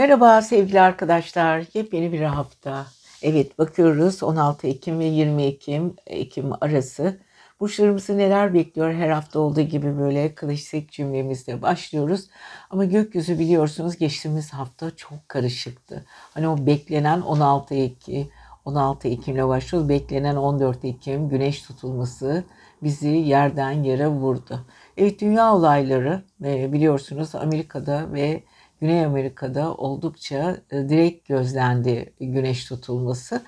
Merhaba sevgili arkadaşlar. Yepyeni bir hafta. Evet bakıyoruz 16 Ekim ve 20 Ekim, Ekim arası. Burçlarımızı neler bekliyor her hafta olduğu gibi böyle klasik cümlemizle başlıyoruz. Ama gökyüzü biliyorsunuz geçtiğimiz hafta çok karışıktı. Hani o beklenen 16 Ekim, 16 Ekim'le başlıyoruz. Beklenen 14 Ekim güneş tutulması bizi yerden yere vurdu. Evet dünya olayları e, biliyorsunuz Amerika'da ve Güney Amerika'da oldukça e, direkt gözlendi güneş tutulması.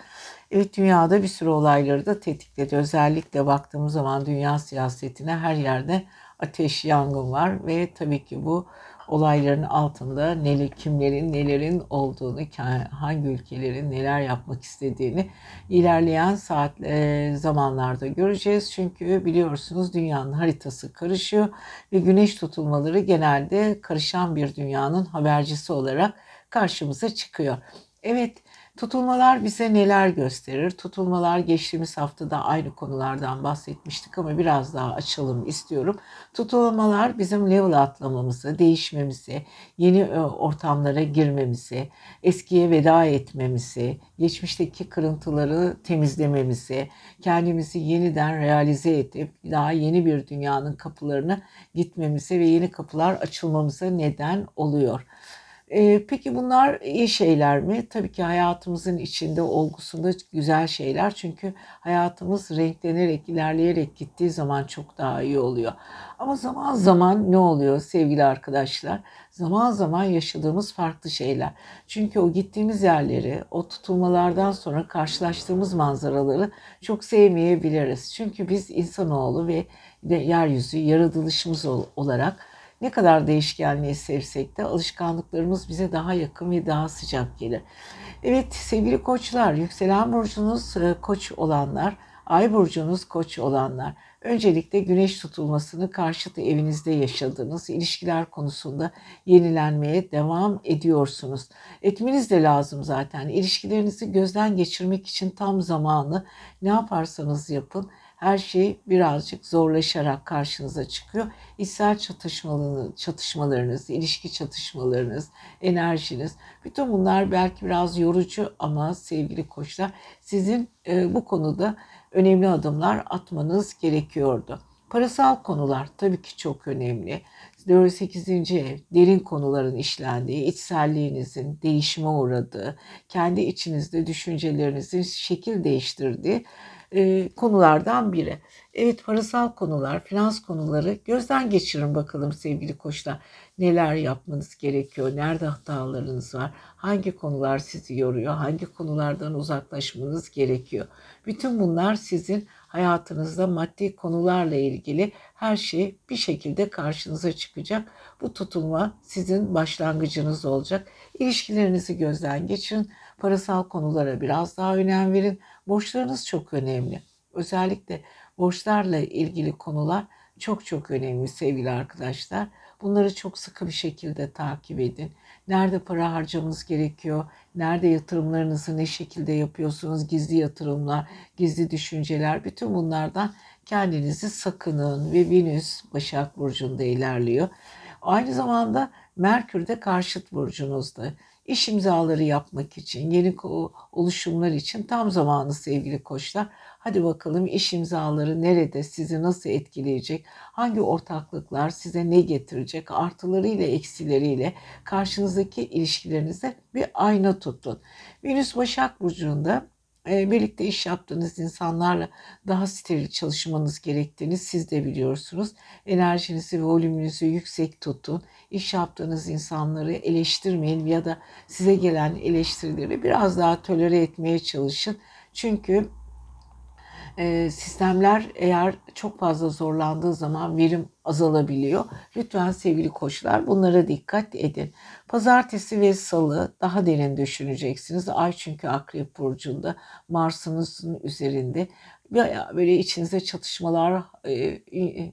Evet dünyada bir sürü olayları da tetikledi. Özellikle baktığımız zaman dünya siyasetine her yerde ateş, yangın var ve tabii ki bu olayların altında neler, kimlerin nelerin olduğunu, hangi ülkelerin neler yapmak istediğini ilerleyen saat e, zamanlarda göreceğiz. Çünkü biliyorsunuz dünyanın haritası karışıyor ve güneş tutulmaları genelde karışan bir dünyanın habercisi olarak karşımıza çıkıyor. Evet, Tutulmalar bize neler gösterir? Tutulmalar geçtiğimiz haftada aynı konulardan bahsetmiştik ama biraz daha açalım istiyorum. Tutulmalar bizim level atlamamızı, değişmemizi, yeni e, ortamlara girmemizi, eskiye veda etmemizi, geçmişteki kırıntıları temizlememizi, kendimizi yeniden realize edip daha yeni bir dünyanın kapılarına gitmemize ve yeni kapılar açılmamıza neden oluyor. E, peki bunlar iyi şeyler mi? Tabii ki hayatımızın içinde olgusunda güzel şeyler. Çünkü hayatımız renklenerek, ilerleyerek gittiği zaman çok daha iyi oluyor. Ama zaman zaman ne oluyor sevgili arkadaşlar? Zaman zaman yaşadığımız farklı şeyler. Çünkü o gittiğimiz yerleri, o tutulmalardan sonra karşılaştığımız manzaraları çok sevmeyebiliriz. Çünkü biz insanoğlu ve yeryüzü yaratılışımız olarak ne kadar değişkenliği sevsek de alışkanlıklarımız bize daha yakın ve daha sıcak gelir. Evet sevgili koçlar, yükselen burcunuz e, koç olanlar, ay burcunuz koç olanlar. Öncelikle güneş tutulmasını karşıtı evinizde yaşadığınız ilişkiler konusunda yenilenmeye devam ediyorsunuz. Etmeniz de lazım zaten. İlişkilerinizi gözden geçirmek için tam zamanı ne yaparsanız yapın her şey birazcık zorlaşarak karşınıza çıkıyor. İçsel çatışmalarınız, ilişki çatışmalarınız, enerjiniz, bütün bunlar belki biraz yorucu ama sevgili koçlar sizin e, bu konuda önemli adımlar atmanız gerekiyordu. Parasal konular tabii ki çok önemli. 8. ev, derin konuların işlendiği, içselliğinizin değişime uğradığı, kendi içinizde düşüncelerinizin şekil değiştirdiği e, konulardan biri. Evet parasal konular, finans konuları gözden geçirin bakalım sevgili koçlar. Neler yapmanız gerekiyor, nerede hatalarınız var, hangi konular sizi yoruyor, hangi konulardan uzaklaşmanız gerekiyor. Bütün bunlar sizin hayatınızda maddi konularla ilgili her şey bir şekilde karşınıza çıkacak. Bu tutulma sizin başlangıcınız olacak. İlişkilerinizi gözden geçirin. Parasal konulara biraz daha önem verin. Borçlarınız çok önemli. Özellikle borçlarla ilgili konular çok çok önemli sevgili arkadaşlar. Bunları çok sıkı bir şekilde takip edin. Nerede para harcamanız gerekiyor? Nerede yatırımlarınızı ne şekilde yapıyorsunuz? Gizli yatırımlar, gizli düşünceler bütün bunlardan kendinizi sakının ve Venüs Başak Burcu'nda ilerliyor. Aynı zamanda Merkür de karşıt burcunuzda iş imzaları yapmak için, yeni oluşumlar için tam zamanı sevgili koçlar. Hadi bakalım iş imzaları nerede, sizi nasıl etkileyecek, hangi ortaklıklar size ne getirecek, artılarıyla eksileriyle karşınızdaki ilişkilerinize bir ayna tutun. Venüs Başak Burcu'nda birlikte iş yaptığınız insanlarla daha steril çalışmanız gerektiğini siz de biliyorsunuz. Enerjinizi ve volümünüzü yüksek tutun. İş yaptığınız insanları eleştirmeyin ya da size gelen eleştirileri biraz daha tolere etmeye çalışın. Çünkü e, sistemler eğer çok fazla zorlandığı zaman verim azalabiliyor. Lütfen sevgili koçlar bunlara dikkat edin. Pazartesi ve salı daha derin düşüneceksiniz. Ay çünkü akrep burcunda Mars'ınızın üzerinde Bayağı böyle içinize çatışmalar, e,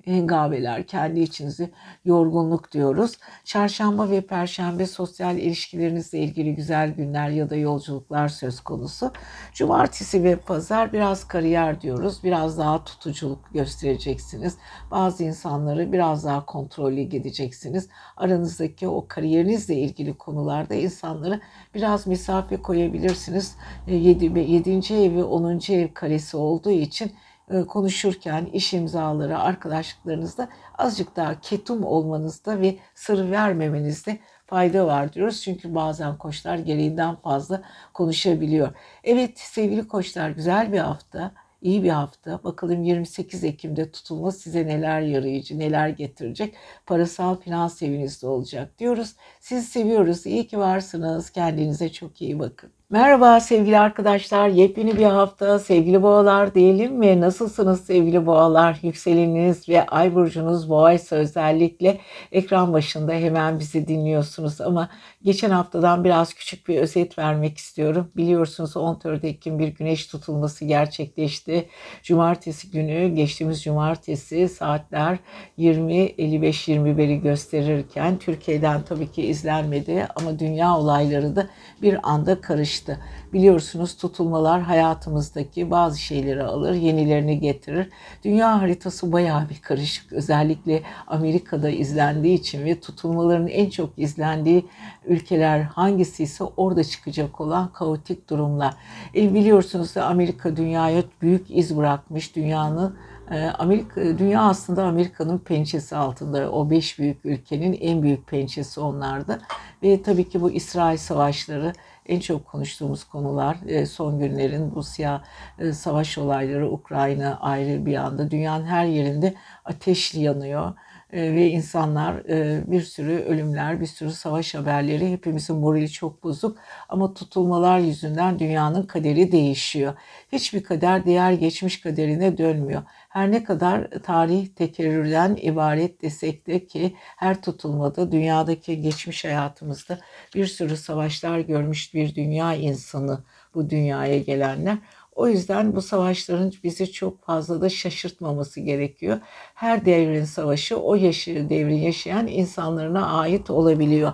hengameler, kendi içinizi yorgunluk diyoruz. Çarşamba ve perşembe sosyal ilişkilerinizle ilgili güzel günler ya da yolculuklar söz konusu. Cumartesi ve pazar biraz kariyer diyoruz. Biraz daha tutuculuk göstereceksiniz. Bazı insanları biraz daha kontrollü gideceksiniz. Aranızdaki o kariyerinizle ilgili konularda insanları biraz mesafe koyabilirsiniz. 7. 7. evi 10. ev karesi olduğu için e, konuşurken iş imzaları, arkadaşlıklarınızda azıcık daha ketum olmanızda ve sır vermemenizde fayda var diyoruz. Çünkü bazen koçlar gereğinden fazla konuşabiliyor. Evet sevgili koçlar güzel bir hafta iyi bir hafta. Bakalım 28 Ekim'de tutulma size neler yarayıcı, neler getirecek. Parasal finans evinizde olacak diyoruz. Sizi seviyoruz. İyi ki varsınız. Kendinize çok iyi bakın. Merhaba sevgili arkadaşlar. Yepyeni bir hafta sevgili boğalar diyelim mi? Nasılsınız sevgili boğalar? Yükseleniniz ve ay burcunuz boğaysa özellikle ekran başında hemen bizi dinliyorsunuz. Ama geçen haftadan biraz küçük bir özet vermek istiyorum. Biliyorsunuz 14 Ekim bir güneş tutulması gerçekleşti. Cumartesi günü geçtiğimiz cumartesi saatler 20.55-21'i gösterirken Türkiye'den tabii ki izlenmedi ama dünya olayları da bir anda karıştı. Biliyorsunuz tutulmalar hayatımızdaki bazı şeyleri alır, yenilerini getirir. Dünya haritası bayağı bir karışık. Özellikle Amerika'da izlendiği için ve tutulmaların en çok izlendiği ülkeler hangisi ise orada çıkacak olan kaotik durumlar. E biliyorsunuz da Amerika dünyaya büyük iz bırakmış. Dünyanın e, Amerika, dünya aslında Amerika'nın pençesi altında. O beş büyük ülkenin en büyük pençesi onlarda. Ve tabii ki bu İsrail savaşları en çok konuştuğumuz konular e, son günlerin Rusya e, savaş olayları, Ukrayna ayrı bir anda dünyanın her yerinde ateşli yanıyor e, ve insanlar bir sürü ölümler, bir sürü savaş haberleri hepimizin morali çok bozuk ama tutulmalar yüzünden dünyanın kaderi değişiyor. Hiçbir kader diğer geçmiş kaderine dönmüyor. Her ne kadar tarih tekerrürden ibaret desek de ki her tutulmada dünyadaki geçmiş hayatımızda bir sürü savaşlar görmüş bir dünya insanı bu dünyaya gelenler. O yüzden bu savaşların bizi çok fazla da şaşırtmaması gerekiyor. Her devrin savaşı o yaşı devrin yaşayan insanlarına ait olabiliyor.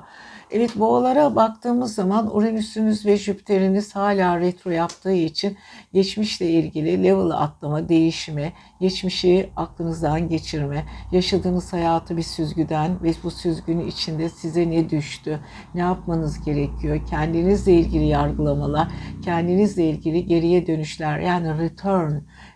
Evet boğalara baktığımız zaman Uranüs'ünüz ve Jüpiter'iniz hala retro yaptığı için geçmişle ilgili level atlama, değişime, geçmişi aklınızdan geçirme, yaşadığınız hayatı bir süzgüden ve bu süzgünün içinde size ne düştü, ne yapmanız gerekiyor, kendinizle ilgili yargılamalar, kendinizle ilgili geriye dönüşler yani return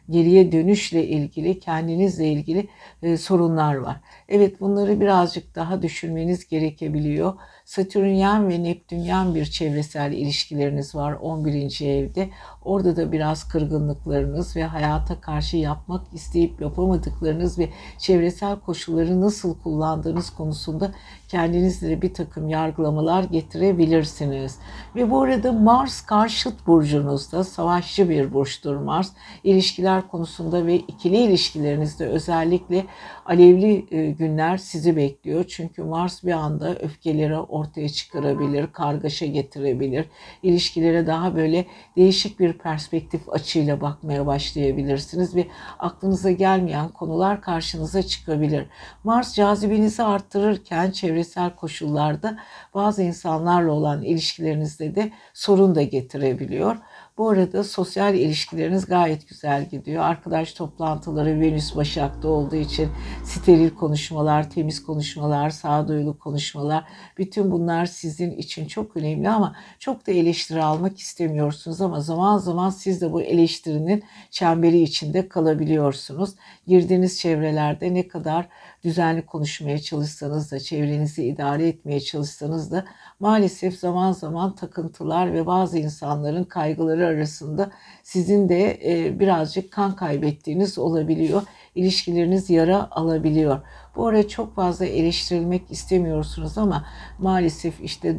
geriye dönüşle ilgili, kendinizle ilgili e, sorunlar var. Evet bunları birazcık daha düşünmeniz gerekebiliyor. Satürnyen ve Neptünyen bir çevresel ilişkileriniz var 11. evde. Orada da biraz kırgınlıklarınız ve hayata karşı yapmak isteyip yapamadıklarınız ve çevresel koşulları nasıl kullandığınız konusunda kendinizle bir takım yargılamalar getirebilirsiniz. Ve bu arada Mars karşıt burcunuzda savaşçı bir burçtur Mars. İlişkiler konusunda ve ikili ilişkilerinizde özellikle alevli e, günler sizi bekliyor. Çünkü Mars bir anda öfkeleri ortaya çıkarabilir, kargaşa getirebilir. İlişkilere daha böyle değişik bir perspektif açıyla bakmaya başlayabilirsiniz ve aklınıza gelmeyen konular karşınıza çıkabilir. Mars cazibenizi arttırırken çevresel koşullarda bazı insanlarla olan ilişkilerinizde de sorun da getirebiliyor. Bu arada sosyal ilişkileriniz gayet güzel gidiyor. Arkadaş toplantıları Venüs Başak'ta olduğu için steril konuşmalar, temiz konuşmalar, sağduyulu konuşmalar bütün bunlar sizin için çok önemli ama çok da eleştiri almak istemiyorsunuz ama zaman zaman siz de bu eleştirinin çemberi içinde kalabiliyorsunuz. Girdiğiniz çevrelerde ne kadar düzenli konuşmaya çalışsanız da, çevrenizi idare etmeye çalışsanız da maalesef zaman zaman takıntılar ve bazı insanların kaygıları arasında sizin de birazcık kan kaybettiğiniz olabiliyor. İlişkileriniz yara alabiliyor. Bu ara çok fazla eleştirilmek istemiyorsunuz ama maalesef işte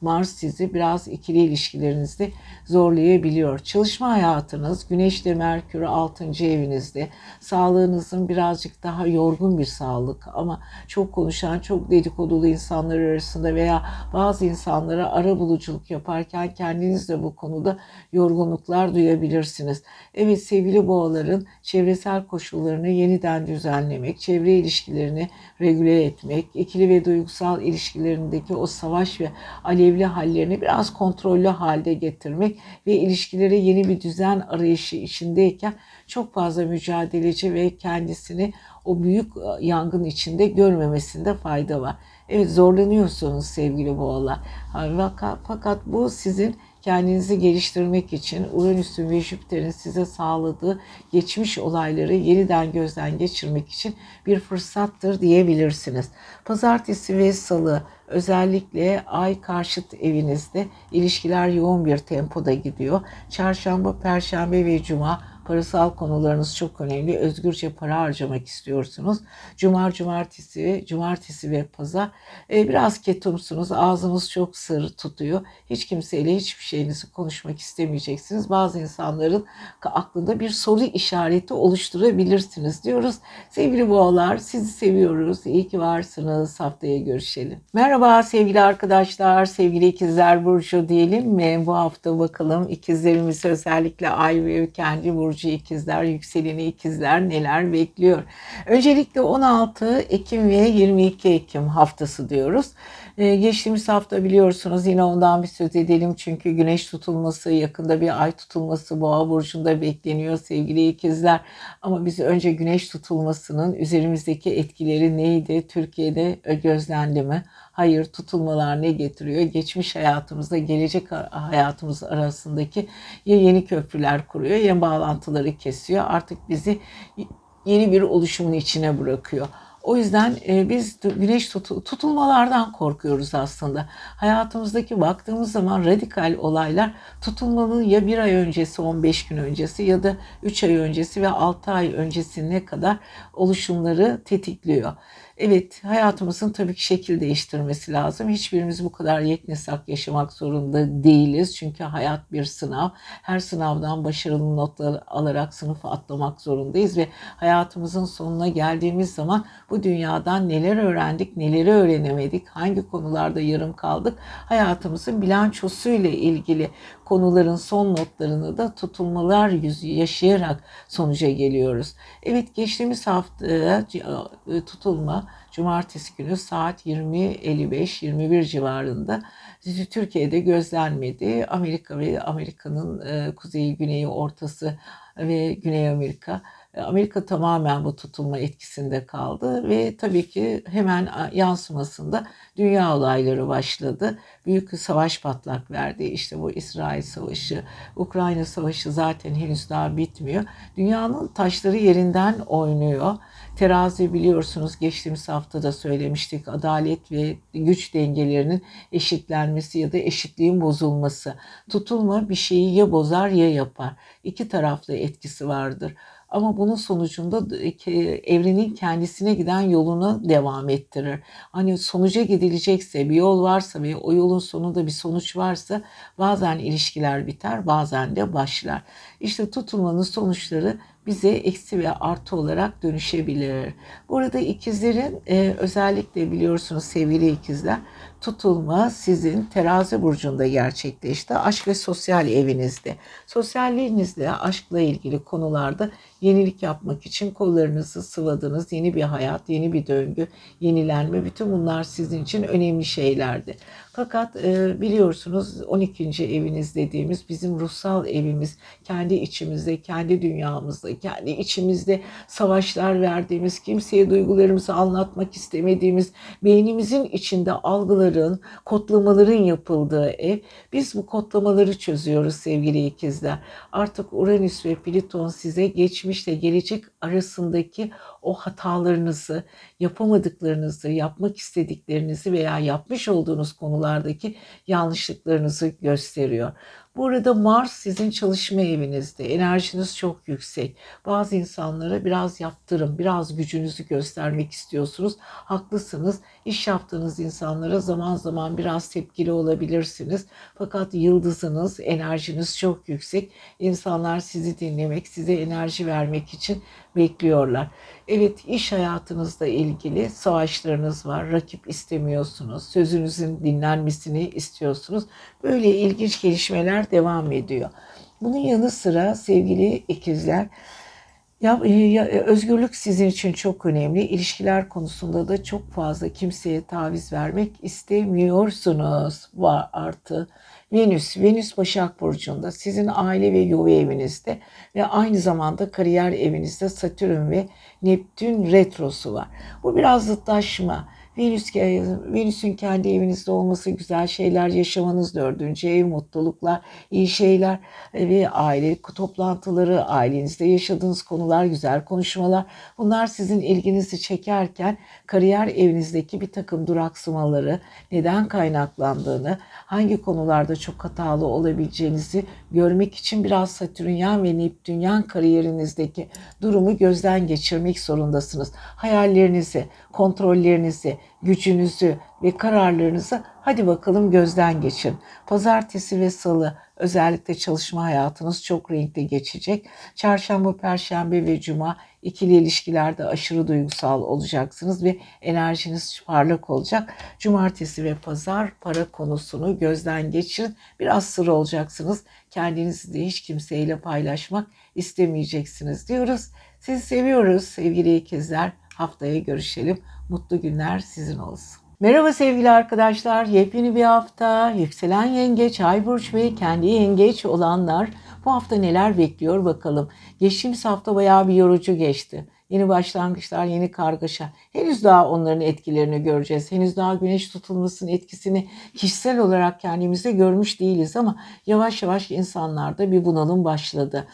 Mars sizi biraz ikili ilişkilerinizde zorlayabiliyor. Çalışma hayatınız Güneş ile Merkür 6. evinizde. Sağlığınızın birazcık daha yorgun bir sağlık ama çok konuşan, çok dedikodulu insanlar arasında veya bazı insanlara ara buluculuk yaparken kendiniz de bu konuda yorgunluklar duyabilirsiniz. Evet sevgili boğaların çevresel koşullarını yeniden düzenlemek, çevre ilişkilerini regüle etmek, ikili ve duygusal ilişkilerindeki o savaş ve alevli hallerini biraz kontrollü halde getirmek ve ilişkilere yeni bir düzen arayışı içindeyken çok fazla mücadeleci ve kendisini o büyük e, yangın içinde görmemesinde fayda var. Evet zorlanıyorsunuz sevgili boğalar. Fakat bu sizin kendinizi geliştirmek için Uranüs'ün ve Jüpiter'in size sağladığı geçmiş olayları yeniden gözden geçirmek için bir fırsattır diyebilirsiniz. Pazartesi ve salı özellikle ay karşıt evinizde ilişkiler yoğun bir tempoda gidiyor. Çarşamba, perşembe ve cuma Parasal konularınız çok önemli. Özgürce para harcamak istiyorsunuz. Cumar, cumartesi, cumartesi ve pazar e, biraz ketumsunuz. Ağzınız çok sır tutuyor. Hiç kimseyle hiçbir şeyinizi konuşmak istemeyeceksiniz. Bazı insanların aklında bir soru işareti oluşturabilirsiniz diyoruz. Sevgili boğalar sizi seviyoruz. İyi ki varsınız. Haftaya görüşelim. Merhaba sevgili arkadaşlar, sevgili ikizler Burcu diyelim mi? Bu hafta bakalım ikizlerimiz özellikle Ay ve kendi Burcu burcu ikizler, yükseleni ikizler neler bekliyor? Öncelikle 16 Ekim ve 22 Ekim haftası diyoruz. Ee, geçtiğimiz hafta biliyorsunuz yine ondan bir söz edelim çünkü güneş tutulması yakında bir ay tutulması boğa burcunda bekleniyor sevgili ikizler. Ama biz önce güneş tutulmasının üzerimizdeki etkileri neydi? Türkiye'de gözlendi mi? Hayır tutulmalar ne getiriyor? Geçmiş hayatımızda gelecek hayatımız arasındaki ya yeni köprüler kuruyor ya bağlantıları kesiyor. Artık bizi yeni bir oluşumun içine bırakıyor. O yüzden e, biz güneş tutu, tutulmalardan korkuyoruz aslında. Hayatımızdaki baktığımız zaman radikal olaylar tutulmanın ya bir ay öncesi 15 gün öncesi ya da 3 ay öncesi ve 6 ay öncesine kadar oluşumları tetikliyor. Evet hayatımızın tabii ki şekil değiştirmesi lazım. Hiçbirimiz bu kadar yeknesak yaşamak zorunda değiliz. Çünkü hayat bir sınav. Her sınavdan başarılı notlar alarak sınıfı atlamak zorundayız ve hayatımızın sonuna geldiğimiz zaman bu dünyadan neler öğrendik, neleri öğrenemedik, hangi konularda yarım kaldık hayatımızın bilançosuyla ilgili konuların son notlarını da tutulmalar yüzü yaşayarak sonuca geliyoruz. Evet geçtiğimiz hafta e, tutulma cumartesi günü saat 20.55-21 civarında Türkiye'de gözlenmedi. Amerika ve Amerika'nın e, kuzeyi, güneyi, ortası ve Güney Amerika Amerika tamamen bu tutulma etkisinde kaldı ve tabii ki hemen yansımasında dünya olayları başladı. Büyük savaş patlak verdi. İşte bu İsrail Savaşı, Ukrayna Savaşı zaten henüz daha bitmiyor. Dünyanın taşları yerinden oynuyor. Terazi biliyorsunuz geçtiğimiz hafta da söylemiştik. Adalet ve güç dengelerinin eşitlenmesi ya da eşitliğin bozulması. Tutulma bir şeyi ya bozar ya yapar. İki taraflı etkisi vardır. Ama bunun sonucunda evrenin kendisine giden yolunu devam ettirir. Hani sonuca gidilecekse bir yol varsa ve o yolun sonunda bir sonuç varsa bazen ilişkiler biter bazen de başlar. İşte tutulmanın sonuçları bize eksi ve artı olarak dönüşebilir. Burada ikizlerin e, özellikle biliyorsunuz sevgili ikizler tutulma sizin terazi burcunda gerçekleşti. Aşk ve sosyal evinizde. Sosyalliğinizle, aşkla ilgili konularda yenilik yapmak için kollarınızı sıvadınız. Yeni bir hayat, yeni bir döngü, yenilenme bütün bunlar sizin için önemli şeylerdi. Fakat e, biliyorsunuz 12. eviniz dediğimiz bizim ruhsal evimiz kendi içimizde, kendi dünyamızda, kendi içimizde savaşlar verdiğimiz, kimseye duygularımızı anlatmak istemediğimiz, beynimizin içinde algıların, kodlamaların yapıldığı ev. Biz bu kodlamaları çözüyoruz sevgili ikizler. Artık Uranüs ve Plüton size geçmişle gelecek arasındaki o hatalarınızı, yapamadıklarınızı, yapmak istediklerinizi veya yapmış olduğunuz konulardaki yanlışlıklarınızı gösteriyor. Bu arada Mars sizin çalışma evinizde. Enerjiniz çok yüksek. Bazı insanlara biraz yaptırım, biraz gücünüzü göstermek istiyorsunuz. Haklısınız. İş yaptığınız insanlara zaman zaman biraz tepkili olabilirsiniz. Fakat yıldızınız, enerjiniz çok yüksek. İnsanlar sizi dinlemek, size enerji vermek için bekliyorlar. Evet iş hayatınızla ilgili savaşlarınız var. Rakip istemiyorsunuz. Sözünüzün dinlenmesini istiyorsunuz. Böyle ilginç gelişmeler devam ediyor. Bunun yanı sıra sevgili ikizler ya, e, ya, e, özgürlük sizin için çok önemli. İlişkiler konusunda da çok fazla kimseye taviz vermek istemiyorsunuz. Var artı Venüs, Venüs Başak Burcu'nda sizin aile ve yuva evinizde ve aynı zamanda kariyer evinizde Satürn ve Neptün retrosu var. Bu biraz zıtlaşma Venüs, Venüs'ün kendi evinizde olması güzel şeyler yaşamanız dördüncü ev, mutluluklar, iyi şeyler ve aile toplantıları, ailenizde yaşadığınız konular, güzel konuşmalar. Bunlar sizin ilginizi çekerken kariyer evinizdeki bir takım duraksamaları, neden kaynaklandığını, hangi konularda çok hatalı olabileceğinizi görmek için biraz Satürnyan ve Neptünyan kariyerinizdeki durumu gözden geçirmek zorundasınız. Hayallerinizi, kontrollerinizi, gücünüzü ve kararlarınızı hadi bakalım gözden geçin. Pazartesi ve salı özellikle çalışma hayatınız çok renkli geçecek. Çarşamba, perşembe ve cuma ikili ilişkilerde aşırı duygusal olacaksınız ve enerjiniz parlak olacak. Cumartesi ve pazar para konusunu gözden geçirin. Biraz sır olacaksınız. Kendinizi de hiç kimseyle paylaşmak istemeyeceksiniz diyoruz. Sizi seviyoruz sevgili ikizler. Haftaya görüşelim. Mutlu günler sizin olsun. Merhaba sevgili arkadaşlar. Yepyeni bir hafta. Yükselen yengeç, ay burç ve kendi yengeç olanlar bu hafta neler bekliyor bakalım. Geçtiğimiz hafta bayağı bir yorucu geçti. Yeni başlangıçlar, yeni kargaşa. Henüz daha onların etkilerini göreceğiz. Henüz daha güneş tutulmasının etkisini kişisel olarak kendimizde görmüş değiliz ama yavaş yavaş insanlarda bir bunalım başladı.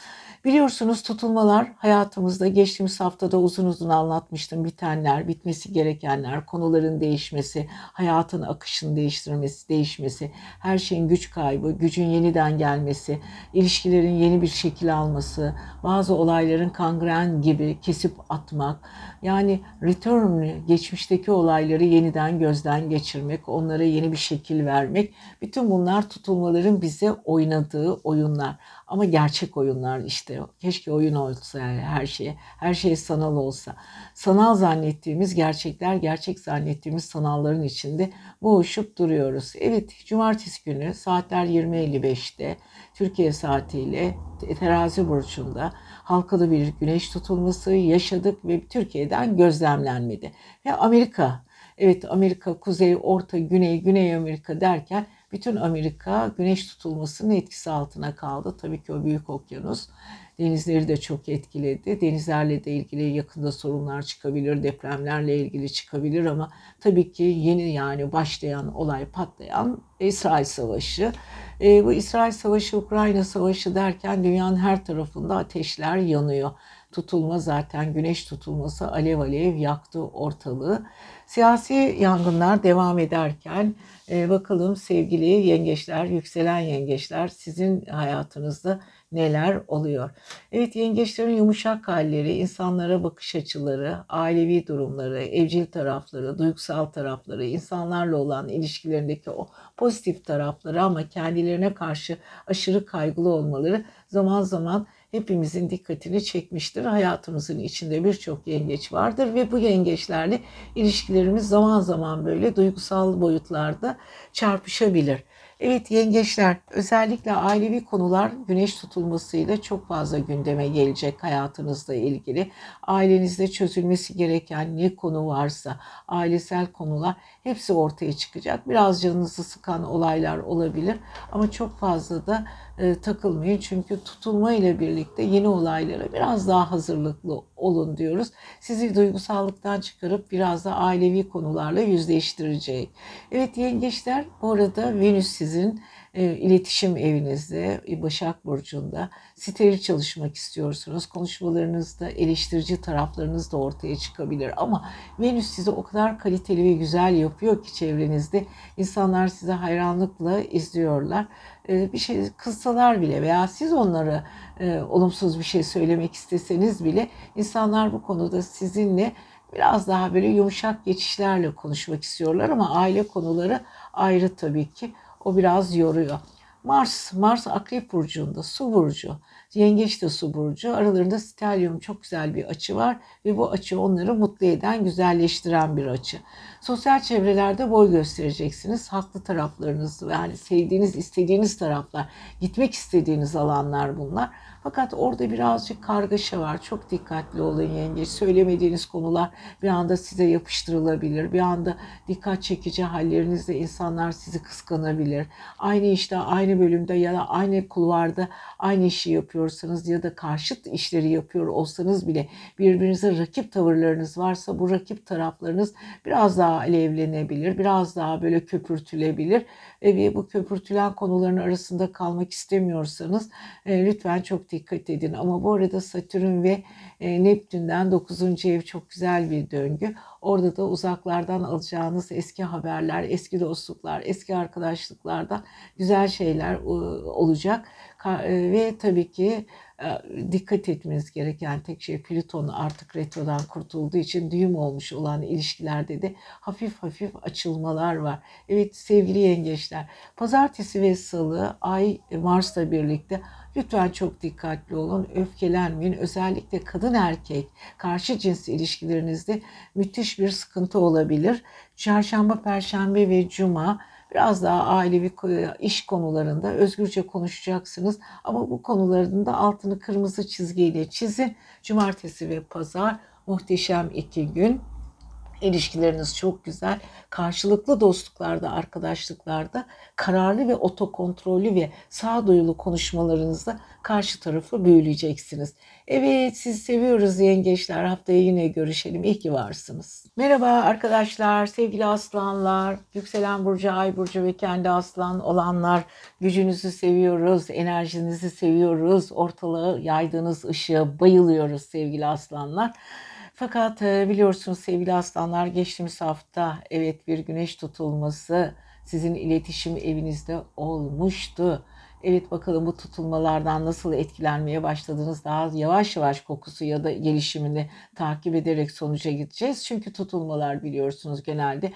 Biliyorsunuz tutulmalar hayatımızda geçtiğimiz haftada uzun uzun anlatmıştım. Bitenler, bitmesi gerekenler, konuların değişmesi, hayatın akışını değiştirmesi, değişmesi, her şeyin güç kaybı, gücün yeniden gelmesi, ilişkilerin yeni bir şekil alması, bazı olayların kangren gibi kesip atmak, yani return, geçmişteki olayları yeniden gözden geçirmek, onlara yeni bir şekil vermek, bütün bunlar tutulmaların bize oynadığı oyunlar. Ama gerçek oyunlar işte. Keşke oyun olsa yani her şey. Her şey sanal olsa. Sanal zannettiğimiz gerçekler, gerçek zannettiğimiz sanalların içinde boğuşup duruyoruz. Evet, cumartesi günü saatler 20.55'te Türkiye saatiyle terazi burcunda halkalı bir güneş tutulması yaşadık ve Türkiye'den gözlemlenmedi. Ve Amerika, evet Amerika, Kuzey, Orta, Güney, Güney Amerika derken bütün Amerika güneş tutulmasının etkisi altına kaldı. Tabii ki o büyük okyanus denizleri de çok etkiledi. Denizlerle de ilgili yakında sorunlar çıkabilir, depremlerle ilgili çıkabilir ama tabii ki yeni yani başlayan olay patlayan İsrail Savaşı. E, bu İsrail Savaşı, Ukrayna Savaşı derken dünyanın her tarafında ateşler yanıyor. Tutulma zaten güneş tutulması alev alev yaktı ortalığı. Siyasi yangınlar devam ederken e, bakalım sevgili yengeçler, yükselen yengeçler sizin hayatınızda neler oluyor? Evet yengeçlerin yumuşak halleri, insanlara bakış açıları, ailevi durumları, evcil tarafları, duygusal tarafları, insanlarla olan ilişkilerindeki o pozitif tarafları ama kendilerine karşı aşırı kaygılı olmaları zaman zaman hepimizin dikkatini çekmiştir. Hayatımızın içinde birçok yengeç vardır ve bu yengeçlerle ilişkilerimiz zaman zaman böyle duygusal boyutlarda çarpışabilir. Evet yengeçler özellikle ailevi konular güneş tutulmasıyla çok fazla gündeme gelecek hayatınızla ilgili. Ailenizde çözülmesi gereken ne konu varsa ailesel konular hepsi ortaya çıkacak. Biraz canınızı sıkan olaylar olabilir ama çok fazla da e, takılmayın. Çünkü tutulma ile birlikte yeni olaylara biraz daha hazırlıklı olun diyoruz. Sizi duygusallıktan çıkarıp biraz da ailevi konularla yüzleştirecek. Evet yengeçler bu arada Venüs sizin e, iletişim evinizde, e, Başak Burcu'nda steril çalışmak istiyorsunuz. Konuşmalarınızda eleştirici taraflarınız da ortaya çıkabilir. Ama Venüs sizi o kadar kaliteli ve güzel yapıyor ki çevrenizde. insanlar size hayranlıkla izliyorlar. E, bir şey kızsalar bile veya siz onlara e, olumsuz bir şey söylemek isteseniz bile insanlar bu konuda sizinle biraz daha böyle yumuşak geçişlerle konuşmak istiyorlar ama aile konuları ayrı tabii ki. O biraz yoruyor. Mars, Mars Akrep Burcu'nda, Su Burcu. Yengeç de Su Burcu. Aralarında stelyum çok güzel bir açı var ve bu açı onları mutlu eden, güzelleştiren bir açı. Sosyal çevrelerde boy göstereceksiniz. Haklı taraflarınız, yani sevdiğiniz, istediğiniz taraflar, gitmek istediğiniz alanlar bunlar. Fakat orada birazcık kargaşa var. Çok dikkatli olun yengeç. Söylemediğiniz konular bir anda size yapıştırılabilir. Bir anda dikkat çekici hallerinizle insanlar sizi kıskanabilir. Aynı işte, aynı bölümde ya da aynı kulvarda aynı işi yapıyorsanız ya da karşıt işleri yapıyor olsanız bile birbirinize rakip tavırlarınız varsa bu rakip taraflarınız biraz daha alevlenebilir. Biraz daha böyle köpürtülebilir. Ve bu köpürtülen konuların arasında kalmak istemiyorsanız e, lütfen çok dikkat edin. Ama bu arada Satürn ve e, Neptün'den 9. ev çok güzel bir döngü. Orada da uzaklardan alacağınız eski haberler, eski dostluklar, eski arkadaşlıklardan güzel şeyler olacak. E, ve tabii ki dikkat etmeniz gereken tek şey Plüton artık retrodan kurtulduğu için düğüm olmuş olan ilişkilerde de hafif hafif açılmalar var. Evet sevgili yengeçler pazartesi ve salı ay Mars'la birlikte Lütfen çok dikkatli olun, öfkelenmeyin. Özellikle kadın erkek karşı cins ilişkilerinizde müthiş bir sıkıntı olabilir. Çarşamba, perşembe ve cuma biraz daha ailevi iş konularında özgürce konuşacaksınız. Ama bu konuların da altını kırmızı çizgiyle çizin. Cumartesi ve pazar muhteşem iki gün. İlişkileriniz çok güzel. Karşılıklı dostluklarda, arkadaşlıklarda kararlı ve otokontrollü ve sağduyulu konuşmalarınızla karşı tarafı büyüleyeceksiniz. Evet sizi seviyoruz yengeçler. Haftaya yine görüşelim. İyi ki varsınız. Merhaba arkadaşlar, sevgili aslanlar, yükselen burcu, ay burcu ve kendi aslan olanlar. Gücünüzü seviyoruz, enerjinizi seviyoruz. Ortalığı yaydığınız ışığı bayılıyoruz sevgili aslanlar. Fakat e, biliyorsunuz sevgili aslanlar geçtiğimiz hafta evet bir güneş tutulması sizin iletişim evinizde olmuştu. Evet bakalım bu tutulmalardan nasıl etkilenmeye başladınız. Daha yavaş yavaş kokusu ya da gelişimini takip ederek sonuca gideceğiz. Çünkü tutulmalar biliyorsunuz genelde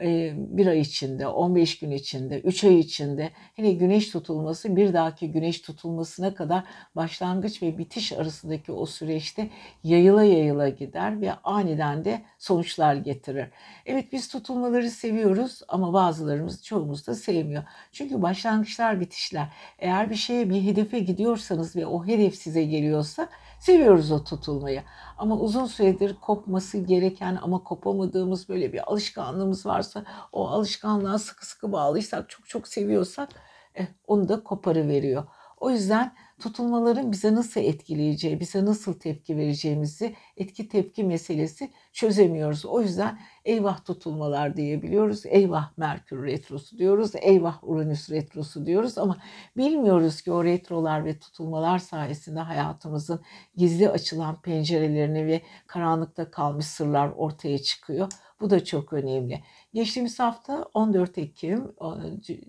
bir ay içinde, 15 gün içinde, 3 ay içinde hele güneş tutulması bir dahaki güneş tutulmasına kadar başlangıç ve bitiş arasındaki o süreçte yayıla yayıla gider ve aniden de sonuçlar getirir. Evet biz tutulmaları seviyoruz ama bazılarımız çoğumuz da sevmiyor. Çünkü başlangıçlar bitişler. Eğer bir şeye bir hedefe gidiyorsanız ve o hedef size geliyorsa Seviyoruz o tutulmayı. Ama uzun süredir kopması gereken ama kopamadığımız böyle bir alışkanlığımız varsa o alışkanlığa sıkı sıkı bağlıysak çok çok seviyorsak eh, onu da koparı veriyor. O yüzden tutulmaların bize nasıl etkileyeceği, bize nasıl tepki vereceğimizi etki tepki meselesi çözemiyoruz. O yüzden eyvah tutulmalar diyebiliyoruz. Eyvah Merkür retrosu diyoruz. Eyvah Uranüs retrosu diyoruz ama bilmiyoruz ki o retrolar ve tutulmalar sayesinde hayatımızın gizli açılan pencerelerini ve karanlıkta kalmış sırlar ortaya çıkıyor. Bu da çok önemli. Geçtiğimiz hafta 14 Ekim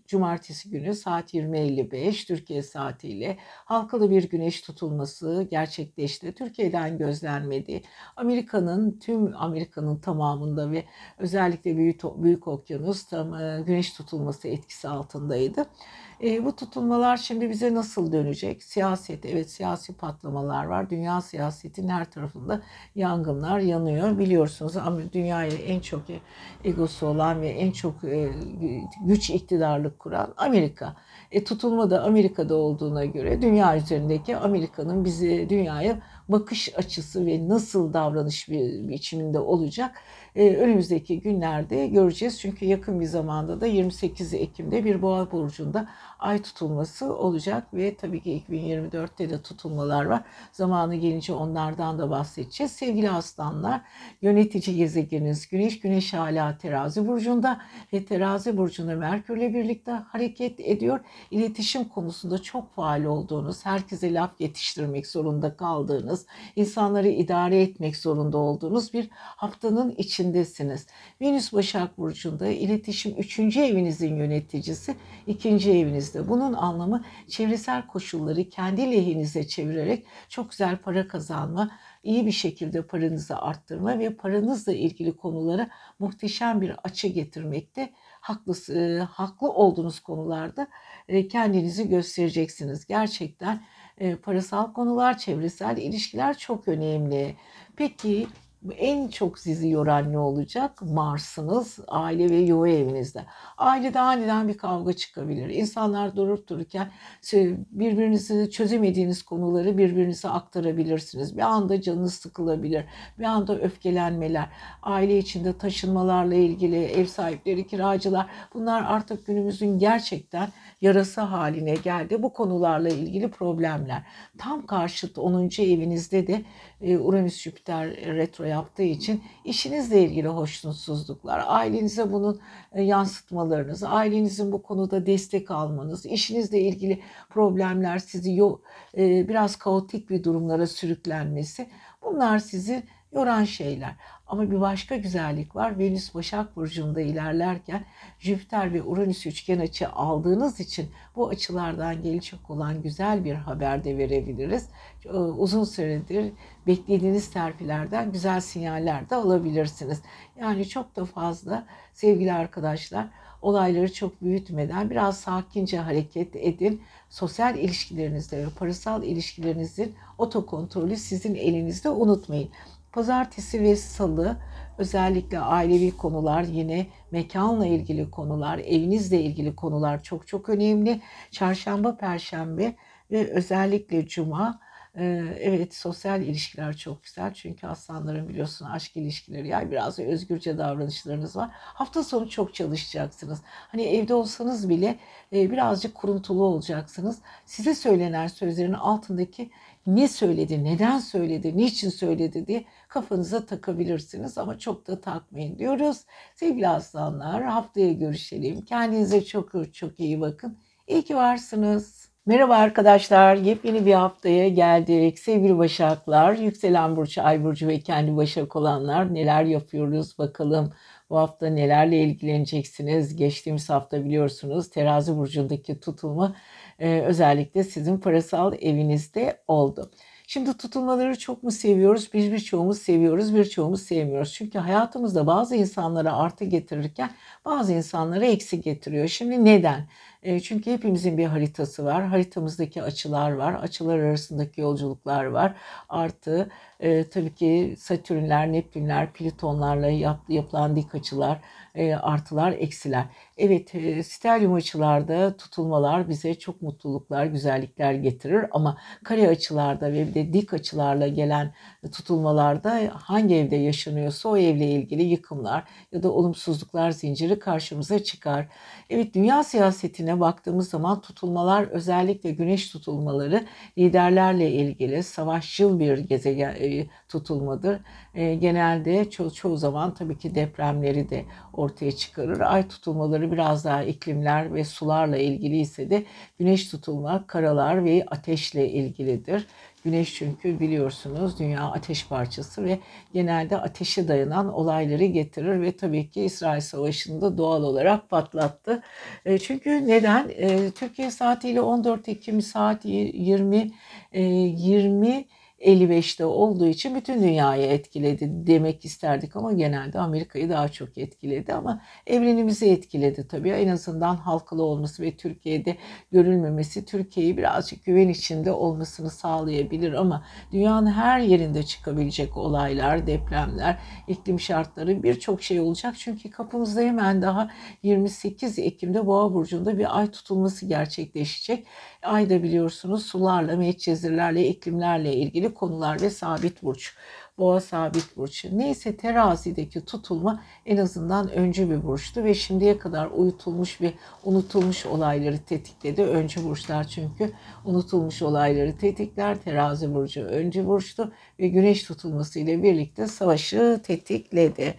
Cumartesi günü saat 20.55 Türkiye saatiyle halkalı bir güneş tutulması gerçekleşti. Türkiye'den gözlenmedi. Amerika'nın tüm Amerika'nın tamamında ve özellikle Büyük, Büyük Okyanus tam e, güneş tutulması etkisi altındaydı. E, bu tutulmalar şimdi bize nasıl dönecek? Siyaset, evet siyasi patlamalar var. Dünya siyasetinin her tarafında yangınlar yanıyor. Biliyorsunuz dünyaya en çok egosu olan ve en çok e, güç iktidarlık kuran Amerika. E, tutulma da Amerika'da olduğuna göre dünya üzerindeki Amerika'nın bizi dünyaya bakış açısı ve nasıl davranış biçiminde olacak e, önümüzdeki günlerde göreceğiz. Çünkü yakın bir zamanda da 28 Ekim'de bir boğa burcunda ay tutulması olacak ve tabii ki 2024'te de tutulmalar var. Zamanı gelince onlardan da bahsedeceğiz. Sevgili aslanlar, yönetici gezegeniniz Güneş, Güneş hala terazi burcunda ve terazi burcunda Merkürle birlikte hareket ediyor. İletişim konusunda çok faal olduğunuz, herkese laf yetiştirmek zorunda kaldığınız, insanları idare etmek zorunda olduğunuz bir haftanın içindesiniz. Venüs Başak Burcu'nda iletişim 3. evinizin yöneticisi, 2. evinizde. Bunun anlamı çevresel koşulları kendi lehinize çevirerek çok güzel para kazanma, iyi bir şekilde paranızı arttırma ve paranızla ilgili konulara muhteşem bir açı getirmekte haklı, e, haklı olduğunuz konularda e, kendinizi göstereceksiniz. Gerçekten e, parasal konular, çevresel ilişkiler çok önemli. Peki en çok sizi yoran ne olacak? Mars'ınız, aile ve yuva evinizde. Ailede aniden bir kavga çıkabilir. İnsanlar durup dururken birbirinizi çözemediğiniz konuları birbirinize aktarabilirsiniz. Bir anda canınız sıkılabilir. Bir anda öfkelenmeler. Aile içinde taşınmalarla ilgili ev sahipleri, kiracılar bunlar artık günümüzün gerçekten yarası haline geldi. Bu konularla ilgili problemler. Tam karşıt 10. evinizde de e, Uranüs Jüpiter retro yaptığı için işinizle ilgili hoşnutsuzluklar, ailenize bunun e, yansıtmalarınız, ailenizin bu konuda destek almanız, işinizle ilgili problemler sizi e, biraz kaotik bir durumlara sürüklenmesi bunlar sizi yoran şeyler. Ama bir başka güzellik var. Venüs Başak Burcu'nda ilerlerken Jüpiter ve Uranüs üçgen açı aldığınız için bu açılardan gelecek olan güzel bir haber de verebiliriz. Ee, uzun süredir beklediğiniz terfilerden güzel sinyaller de alabilirsiniz. Yani çok da fazla sevgili arkadaşlar olayları çok büyütmeden biraz sakince hareket edin. Sosyal ilişkilerinizde ve parasal ilişkilerinizin otokontrolü sizin elinizde unutmayın. Pazartesi ve salı özellikle ailevi konular yine mekanla ilgili konular, evinizle ilgili konular çok çok önemli. Çarşamba, perşembe ve özellikle cuma Evet sosyal ilişkiler çok güzel çünkü aslanların biliyorsun aşk ilişkileri yani biraz özgürce davranışlarınız var. Hafta sonu çok çalışacaksınız. Hani evde olsanız bile birazcık kuruntulu olacaksınız. Size söylenen sözlerin altındaki ne söyledi, neden söyledi, niçin söyledi diye kafanıza takabilirsiniz ama çok da takmayın diyoruz. Sevgili aslanlar haftaya görüşelim. Kendinize çok çok iyi bakın. İyi ki varsınız. Merhaba arkadaşlar. Yepyeni bir haftaya geldik. Sevgili Başaklar, yükselen burç, ay burcu ve kendi Başak olanlar neler yapıyoruz bakalım. Bu hafta nelerle ilgileneceksiniz? Geçtiğimiz hafta biliyorsunuz terazi burcundaki tutulma e, özellikle sizin parasal evinizde oldu. Şimdi tutulmaları çok mu seviyoruz? Biz birçoğumuz seviyoruz, birçoğumuz sevmiyoruz. Çünkü hayatımızda bazı insanlara artı getirirken bazı insanlara eksi getiriyor. Şimdi neden? E, çünkü hepimizin bir haritası var. Haritamızdaki açılar var. Açılar arasındaki yolculuklar var. Artı e, tabii ki Satürnler, Neptünler, Plütonlarla yap, yapılan dik açılar, e, artılar, eksiler. Evet, stelyum açılarda tutulmalar bize çok mutluluklar, güzellikler getirir ama kare açılarda ve bir de dik açılarla gelen tutulmalarda hangi evde yaşanıyorsa o evle ilgili yıkımlar ya da olumsuzluklar zinciri karşımıza çıkar. Evet, dünya siyasetine baktığımız zaman tutulmalar özellikle güneş tutulmaları liderlerle ilgili savaşçıl bir gezegen tutulmadır. Genelde ço- çoğu zaman tabii ki depremleri de ortaya çıkarır. Ay tutulmaları biraz daha iklimler ve sularla ilgili ise de güneş tutulma karalar ve ateşle ilgilidir. Güneş çünkü biliyorsunuz dünya ateş parçası ve genelde ateşe dayanan olayları getirir ve tabii ki İsrail Savaşı'nda doğal olarak patlattı. E, çünkü neden? E, Türkiye saatiyle 14 Ekim saat 20 20 55'te olduğu için bütün dünyayı etkiledi demek isterdik ama genelde Amerika'yı daha çok etkiledi ama evrenimizi etkiledi tabii. En azından halkalı olması ve Türkiye'de görülmemesi Türkiye'yi birazcık güven içinde olmasını sağlayabilir ama dünyanın her yerinde çıkabilecek olaylar, depremler, iklim şartları birçok şey olacak. Çünkü kapımızda hemen daha 28 Ekim'de Boğa burcunda bir ay tutulması gerçekleşecek. Ayda biliyorsunuz sularla, medcezirlerle, iklimlerle ilgili konular ve sabit burç. Boğa sabit burç. Neyse terazideki tutulma en azından öncü bir burçtu ve şimdiye kadar uyutulmuş ve unutulmuş olayları tetikledi. Öncü burçlar çünkü unutulmuş olayları tetikler. Terazi burcu öncü burçtu ve güneş tutulması ile birlikte savaşı tetikledi.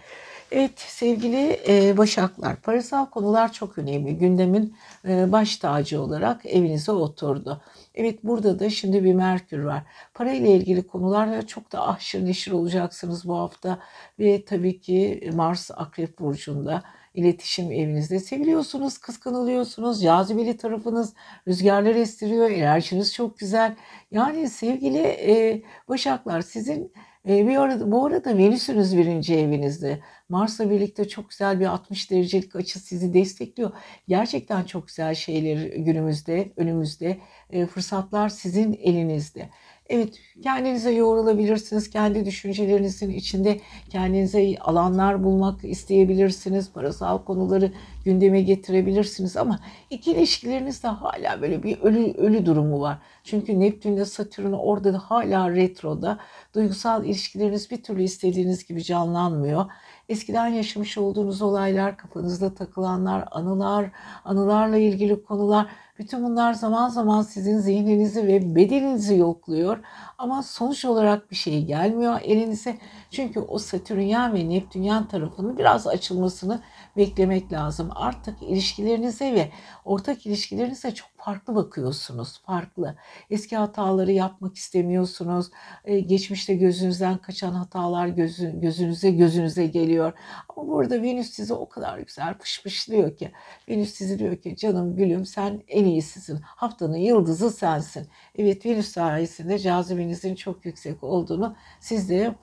Evet sevgili e, Başaklar, parasal konular çok önemli. Gündemin e, baş tacı olarak evinize oturdu. Evet burada da şimdi bir Merkür var. Parayla ilgili konularla çok da ahşır neşir olacaksınız bu hafta. Ve tabii ki Mars Akrep Burcu'nda iletişim evinizde seviliyorsunuz, kıskanılıyorsunuz, cazibeli tarafınız rüzgarlar estiriyor, enerjiniz çok güzel. Yani sevgili e, Başaklar sizin e, bir arada, bu arada Venüs'ünüz birinci evinizde. Mars'la birlikte çok güzel bir 60 derecelik açı sizi destekliyor. Gerçekten çok güzel şeyler günümüzde, önümüzde. E, fırsatlar sizin elinizde. Evet, kendinize yoğrulabilirsiniz. Kendi düşüncelerinizin içinde kendinize alanlar bulmak isteyebilirsiniz. Parasal konuları gündeme getirebilirsiniz ama iki ilişkilerinizde hala böyle bir ölü ölü durumu var. Çünkü Neptünle Satürn orada da hala retroda. Duygusal ilişkileriniz bir türlü istediğiniz gibi canlanmıyor. Eskiden yaşamış olduğunuz olaylar, kafanızda takılanlar, anılar, anılarla ilgili konular bütün bunlar zaman zaman sizin zihninizi ve bedeninizi yokluyor. Ama sonuç olarak bir şey gelmiyor elinize. Çünkü o Satürnyen ve Neptünyen tarafının biraz açılmasını beklemek lazım. Artık ilişkilerinize ve ortak ilişkilerinize çok farklı bakıyorsunuz. Farklı. Eski hataları yapmak istemiyorsunuz. Ee, geçmişte gözünüzden kaçan hatalar gözü, gözünüze gözünüze geliyor. Ama burada Venüs sizi o kadar güzel pışpışlıyor ki. Venüs sizi diyor ki canım gülüm sen en iyisisin. Haftanın yıldızı sensin. Evet Venüs sayesinde cazibenizin çok yüksek olduğunu siz de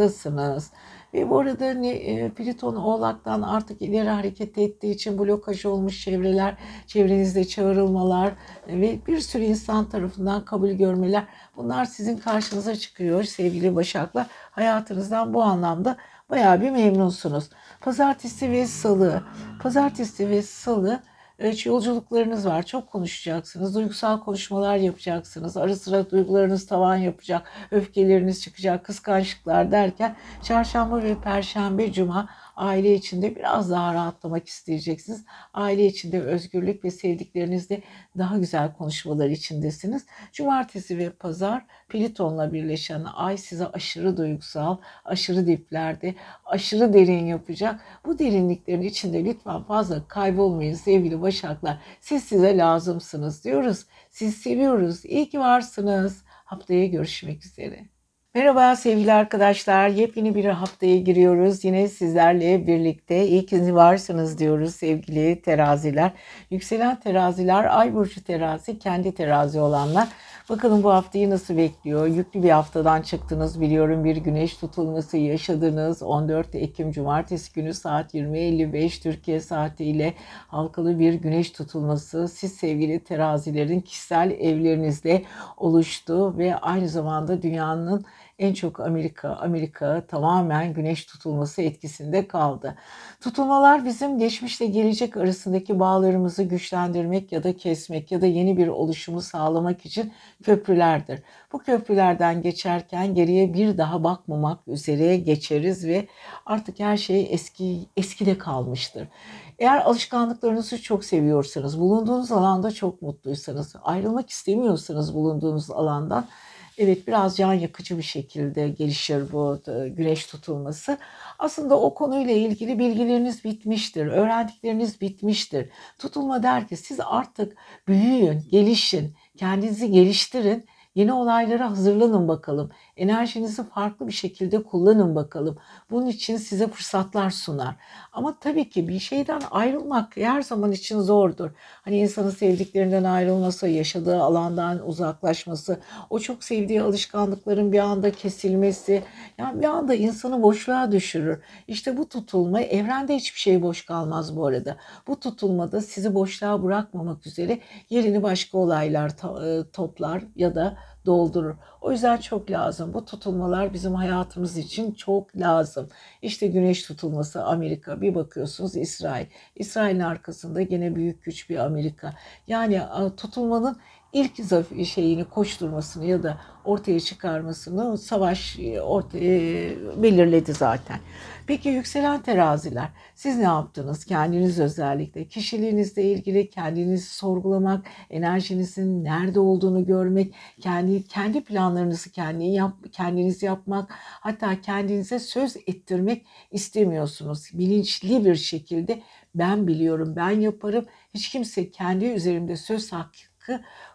farkındasınız. Ve bu arada ne, e, Plüton Oğlak'tan artık ileri hareket ettiği için blokaj olmuş çevreler, çevrenizde çağrılmalar ve bir sürü insan tarafından kabul görmeler bunlar sizin karşınıza çıkıyor sevgili Başaklar. Hayatınızdan bu anlamda bayağı bir memnunsunuz. Pazartesi ve salı, pazartesi ve salı Evet, yolculuklarınız var. Çok konuşacaksınız. Duygusal konuşmalar yapacaksınız. Ara sıra duygularınız tavan yapacak. Öfkeleriniz çıkacak. Kıskançlıklar derken çarşamba ve perşembe, cuma aile içinde biraz daha rahatlamak isteyeceksiniz. Aile içinde özgürlük ve sevdiklerinizle daha güzel konuşmalar içindesiniz. Cumartesi ve pazar Pliton'la birleşen ay size aşırı duygusal, aşırı diplerde, aşırı derin yapacak. Bu derinliklerin içinde lütfen fazla kaybolmayın sevgili Başaklar. Siz size lazımsınız diyoruz. Siz seviyoruz. İyi ki varsınız. Haftaya görüşmek üzere. Merhaba sevgili arkadaşlar. Yepyeni bir haftaya giriyoruz. Yine sizlerle birlikte iyi ki varsınız diyoruz sevgili teraziler. Yükselen teraziler, ay burcu terazi, kendi terazi olanlar. Bakalım bu haftayı nasıl bekliyor? Yüklü bir haftadan çıktınız biliyorum. Bir güneş tutulması yaşadınız. 14 Ekim Cumartesi günü saat 20.55 Türkiye saatiyle halkalı bir güneş tutulması siz sevgili terazilerin kişisel evlerinizde oluştu ve aynı zamanda dünyanın en çok Amerika, Amerika tamamen güneş tutulması etkisinde kaldı. Tutulmalar bizim geçmişle gelecek arasındaki bağlarımızı güçlendirmek ya da kesmek ya da yeni bir oluşumu sağlamak için köprülerdir. Bu köprülerden geçerken geriye bir daha bakmamak üzere geçeriz ve artık her şey eski eskide kalmıştır. Eğer alışkanlıklarınızı çok seviyorsanız, bulunduğunuz alanda çok mutluysanız, ayrılmak istemiyorsanız bulunduğunuz alandan Evet biraz can yakıcı bir şekilde gelişir bu e, güneş tutulması. Aslında o konuyla ilgili bilgileriniz bitmiştir, öğrendikleriniz bitmiştir. Tutulma der ki siz artık büyüyün, gelişin, kendinizi geliştirin Yeni olaylara hazırlanın bakalım. Enerjinizi farklı bir şekilde kullanın bakalım. Bunun için size fırsatlar sunar. Ama tabii ki bir şeyden ayrılmak her zaman için zordur. Hani insanın sevdiklerinden ayrılması, yaşadığı alandan uzaklaşması, o çok sevdiği alışkanlıkların bir anda kesilmesi, yani bir anda insanı boşluğa düşürür. İşte bu tutulma, evrende hiçbir şey boş kalmaz bu arada. Bu tutulmada sizi boşluğa bırakmamak üzere yerini başka olaylar e, toplar ya da doldurur. O yüzden çok lazım. Bu tutulmalar bizim hayatımız için çok lazım. İşte güneş tutulması Amerika. Bir bakıyorsunuz İsrail. İsrail'in arkasında gene büyük güç bir Amerika. Yani tutulmanın ilk zaf- şeyini koşturmasını ya da ortaya çıkarmasını savaş e, ortaya e, belirledi zaten. Peki yükselen teraziler siz ne yaptınız? Kendiniz özellikle kişiliğinizle ilgili kendinizi sorgulamak, enerjinizin nerede olduğunu görmek, kendi kendi planlarınızı kendi yap, kendiniz yapmak, hatta kendinize söz ettirmek istemiyorsunuz. Bilinçli bir şekilde ben biliyorum, ben yaparım. Hiç kimse kendi üzerimde söz hakkı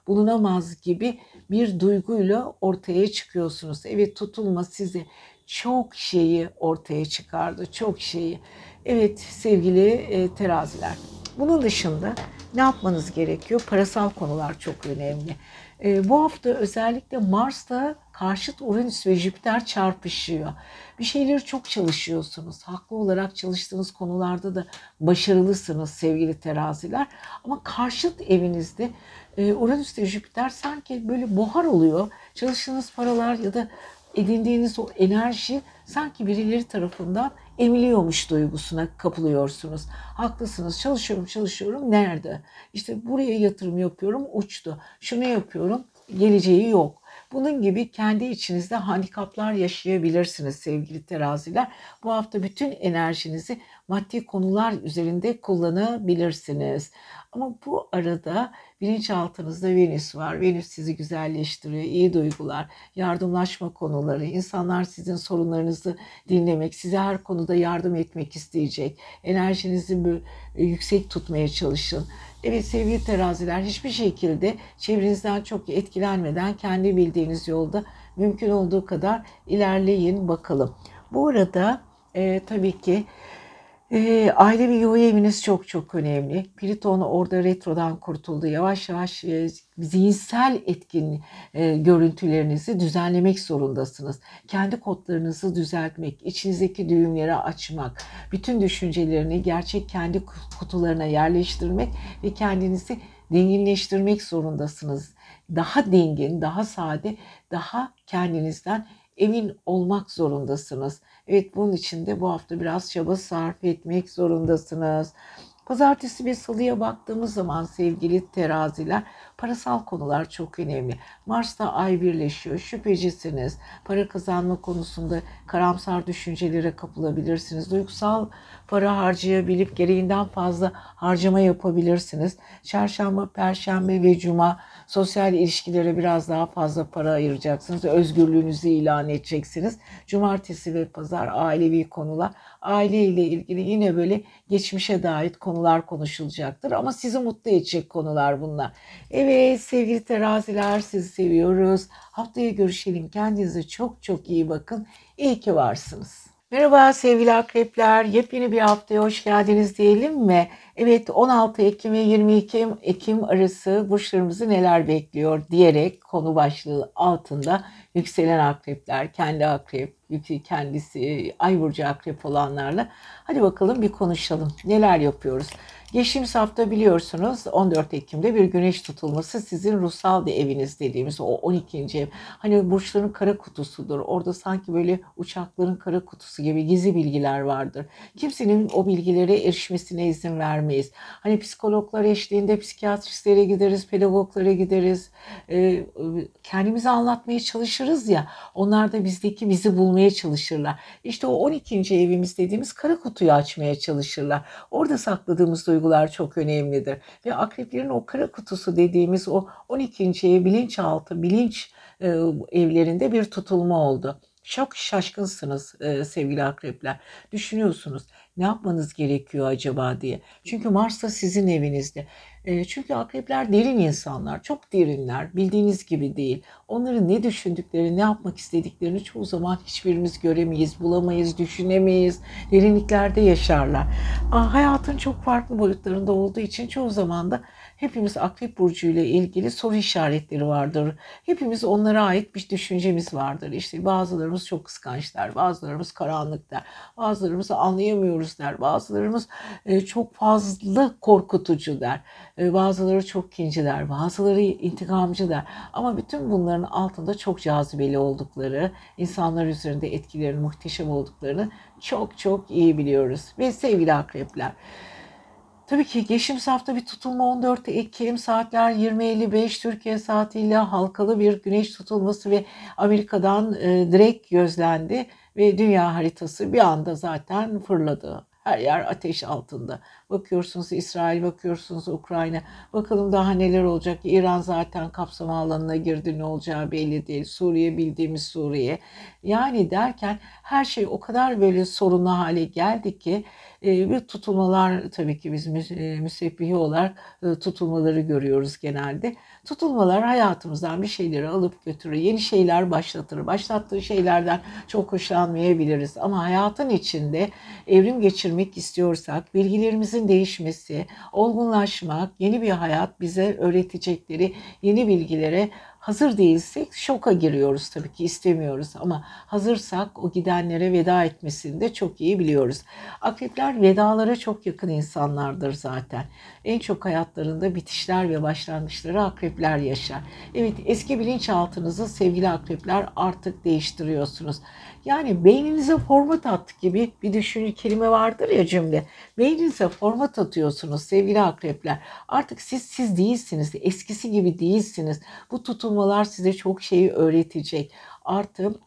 bulunamaz gibi bir duyguyla ortaya çıkıyorsunuz. Evet tutulma size çok şeyi ortaya çıkardı, çok şeyi. Evet sevgili e, teraziler. Bunun dışında ne yapmanız gerekiyor? Parasal konular çok önemli. E, bu hafta özellikle Mars'ta karşıt Uranüs ve Jüpiter çarpışıyor. Bir şeyleri çok çalışıyorsunuz. Haklı olarak çalıştığınız konularda da başarılısınız sevgili teraziler. Ama karşıt evinizde e, Uranüs ve Jüpiter sanki böyle buhar oluyor. Çalıştığınız paralar ya da edindiğiniz o enerji sanki birileri tarafından emiliyormuş duygusuna kapılıyorsunuz. Haklısınız çalışıyorum çalışıyorum nerede? İşte buraya yatırım yapıyorum uçtu. Şunu yapıyorum geleceği yok. Bunun gibi kendi içinizde handikaplar yaşayabilirsiniz sevgili teraziler. Bu hafta bütün enerjinizi maddi konular üzerinde kullanabilirsiniz. Ama bu arada bilinçaltınızda Venüs var. Venüs sizi güzelleştiriyor, iyi duygular, yardımlaşma konuları, insanlar sizin sorunlarınızı dinlemek, size her konuda yardım etmek isteyecek. Enerjinizi yüksek tutmaya çalışın. Evet sevgili teraziler hiçbir şekilde çevrenizden çok etkilenmeden kendi bildiğiniz yolda mümkün olduğu kadar ilerleyin bakalım. Bu arada e, tabii ki e, aile ve yuva eviniz çok çok önemli. Plüton orada retrodan kurtuldu. Yavaş yavaş e, zihinsel etkin e, görüntülerinizi düzenlemek zorundasınız. Kendi kodlarınızı düzeltmek, içinizdeki düğümleri açmak, bütün düşüncelerini gerçek kendi kutularına yerleştirmek ve kendinizi dinginleştirmek zorundasınız. Daha dingin, daha sade, daha kendinizden emin olmak zorundasınız. Evet bunun için de bu hafta biraz çaba sarf etmek zorundasınız. Pazartesi ve salıya baktığımız zaman sevgili teraziler parasal konular çok önemli. Mars'ta ay birleşiyor. Şüphecisiniz. Para kazanma konusunda karamsar düşüncelere kapılabilirsiniz. Duygusal para harcayabilip gereğinden fazla harcama yapabilirsiniz. Çarşamba, perşembe ve cuma sosyal ilişkilere biraz daha fazla para ayıracaksınız. Özgürlüğünüzü ilan edeceksiniz. Cumartesi ve pazar ailevi konular. Aile ile ilgili yine böyle geçmişe dair konular konuşulacaktır. Ama sizi mutlu edecek konular bunlar. Evet sevgili teraziler sizi seviyoruz. Haftaya görüşelim. Kendinize çok çok iyi bakın. İyi ki varsınız. Merhaba sevgili akrepler. Yepyeni bir haftaya hoş geldiniz diyelim mi? Evet 16 Ekim ve 22 Ekim arası burçlarımızı neler bekliyor diyerek konu başlığı altında yükselen akrepler, kendi akrep, kendisi ay burcu akrep olanlarla hadi bakalım bir konuşalım. Neler yapıyoruz? Geçtiğimiz hafta biliyorsunuz 14 Ekim'de bir güneş tutulması sizin ruhsal bir eviniz dediğimiz o 12. ev. Hani burçların kara kutusudur. Orada sanki böyle uçakların kara kutusu gibi gizli bilgiler vardır. Kimsenin o bilgilere erişmesine izin vermeyiz. Hani psikologlar eşliğinde psikiyatristlere gideriz, pedagoglara gideriz. Ee, kendimizi anlatmaya çalışırız ya. Onlar da bizdeki bizi bulmaya çalışırlar. İşte o 12. evimiz dediğimiz kara kutuyu açmaya çalışırlar. Orada sakladığımız duygu duygular çok önemlidir. Ve akreplerin o kara kutusu dediğimiz o 12. ev bilinçaltı, bilinç e, evlerinde bir tutulma oldu. Çok şaşkınsınız e, sevgili akrepler. Düşünüyorsunuz ne yapmanız gerekiyor acaba diye. Çünkü Mars da sizin evinizde. E, çünkü akrepler derin insanlar, çok derinler. Bildiğiniz gibi değil. Onların ne düşündüklerini, ne yapmak istediklerini çoğu zaman hiçbirimiz göremeyiz, bulamayız, düşünemeyiz. Derinliklerde yaşarlar. Hayatın çok farklı boyutlarında olduğu için çoğu zaman da hepimiz akrep burcu ile ilgili soru işaretleri vardır. Hepimiz onlara ait bir düşüncemiz vardır. İşte bazılarımız çok kıskançlar, bazılarımız karanlık der, bazılarımız anlayamıyoruz der, bazılarımız e, çok fazla korkutucu der, e, bazıları çok kinci der, bazıları intikamcı der. Ama bütün bunların altında çok cazibeli oldukları, insanlar üzerinde etkilerinin muhteşem olduklarını çok çok iyi biliyoruz. Ve sevgili akrepler, Tabii ki geçtiğimiz hafta bir tutulma 14 Ekim saatler 20.55 Türkiye saatiyle halkalı bir güneş tutulması ve Amerika'dan e, direkt gözlendi ve dünya haritası bir anda zaten fırladı. Her yer ateş altında. Bakıyorsunuz İsrail, bakıyorsunuz Ukrayna. Bakalım daha neler olacak. İran zaten kapsama alanına girdi. Ne olacağı belli değil. Suriye bildiğimiz Suriye. Yani derken her şey o kadar böyle sorunlu hale geldi ki bir tutulmalar tabii ki biz müsebbihi olarak tutulmaları görüyoruz genelde. Tutulmalar hayatımızdan bir şeyleri alıp götürür. Yeni şeyler başlatır. Başlattığı şeylerden çok hoşlanmayabiliriz. Ama hayatın içinde evrim geçirmek istiyorsak bilgilerimizin değişmesi, olgunlaşmak, yeni bir hayat bize öğretecekleri yeni bilgilere Hazır değilsek şoka giriyoruz tabii ki istemiyoruz ama hazırsak o gidenlere veda etmesini de çok iyi biliyoruz. Akrepler vedalara çok yakın insanlardır zaten. En çok hayatlarında bitişler ve başlangıçları akrepler yaşar. Evet eski bilinçaltınızı sevgili akrepler artık değiştiriyorsunuz. Yani beyninize format at gibi bir düşünce kelime vardır ya cümle. Beyninize format atıyorsunuz sevgili akrepler. Artık siz siz değilsiniz. Eskisi gibi değilsiniz. Bu tutulmalar size çok şeyi öğretecek. Artı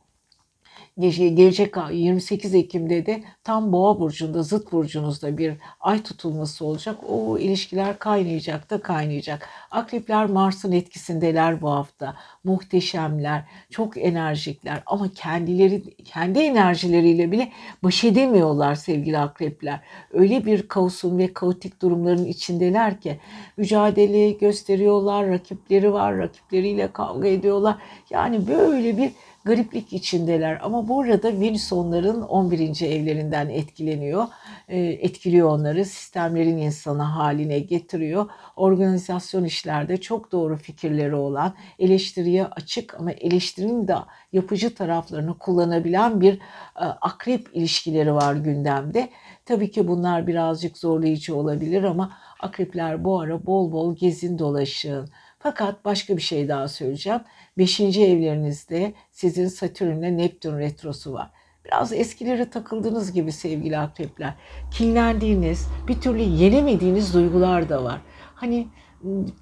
gelecek 28 Ekim'de de tam Boğa burcunda, zıt burcunuzda bir ay tutulması olacak. O ilişkiler kaynayacak da kaynayacak. Akrepler Mars'ın etkisindeler bu hafta. Muhteşemler, çok enerjikler ama kendileri kendi enerjileriyle bile baş edemiyorlar sevgili akrepler. Öyle bir kaosun ve kaotik durumların içindeler ki mücadele gösteriyorlar, rakipleri var, rakipleriyle kavga ediyorlar. Yani böyle bir gariplik içindeler. Ama bu arada Venüs onların 11. evlerinden etkileniyor. E, etkiliyor onları. Sistemlerin insanı haline getiriyor. Organizasyon işlerde çok doğru fikirleri olan, eleştiriye açık ama eleştirinin de yapıcı taraflarını kullanabilen bir e, akrep ilişkileri var gündemde. Tabii ki bunlar birazcık zorlayıcı olabilir ama akrepler bu ara bol bol gezin dolaşın. Fakat başka bir şey daha söyleyeceğim. Beşinci evlerinizde sizin Satürn'le Neptün retrosu var. Biraz eskilere takıldığınız gibi sevgili akrepler. Kinlendiğiniz, bir türlü yenemediğiniz duygular da var. Hani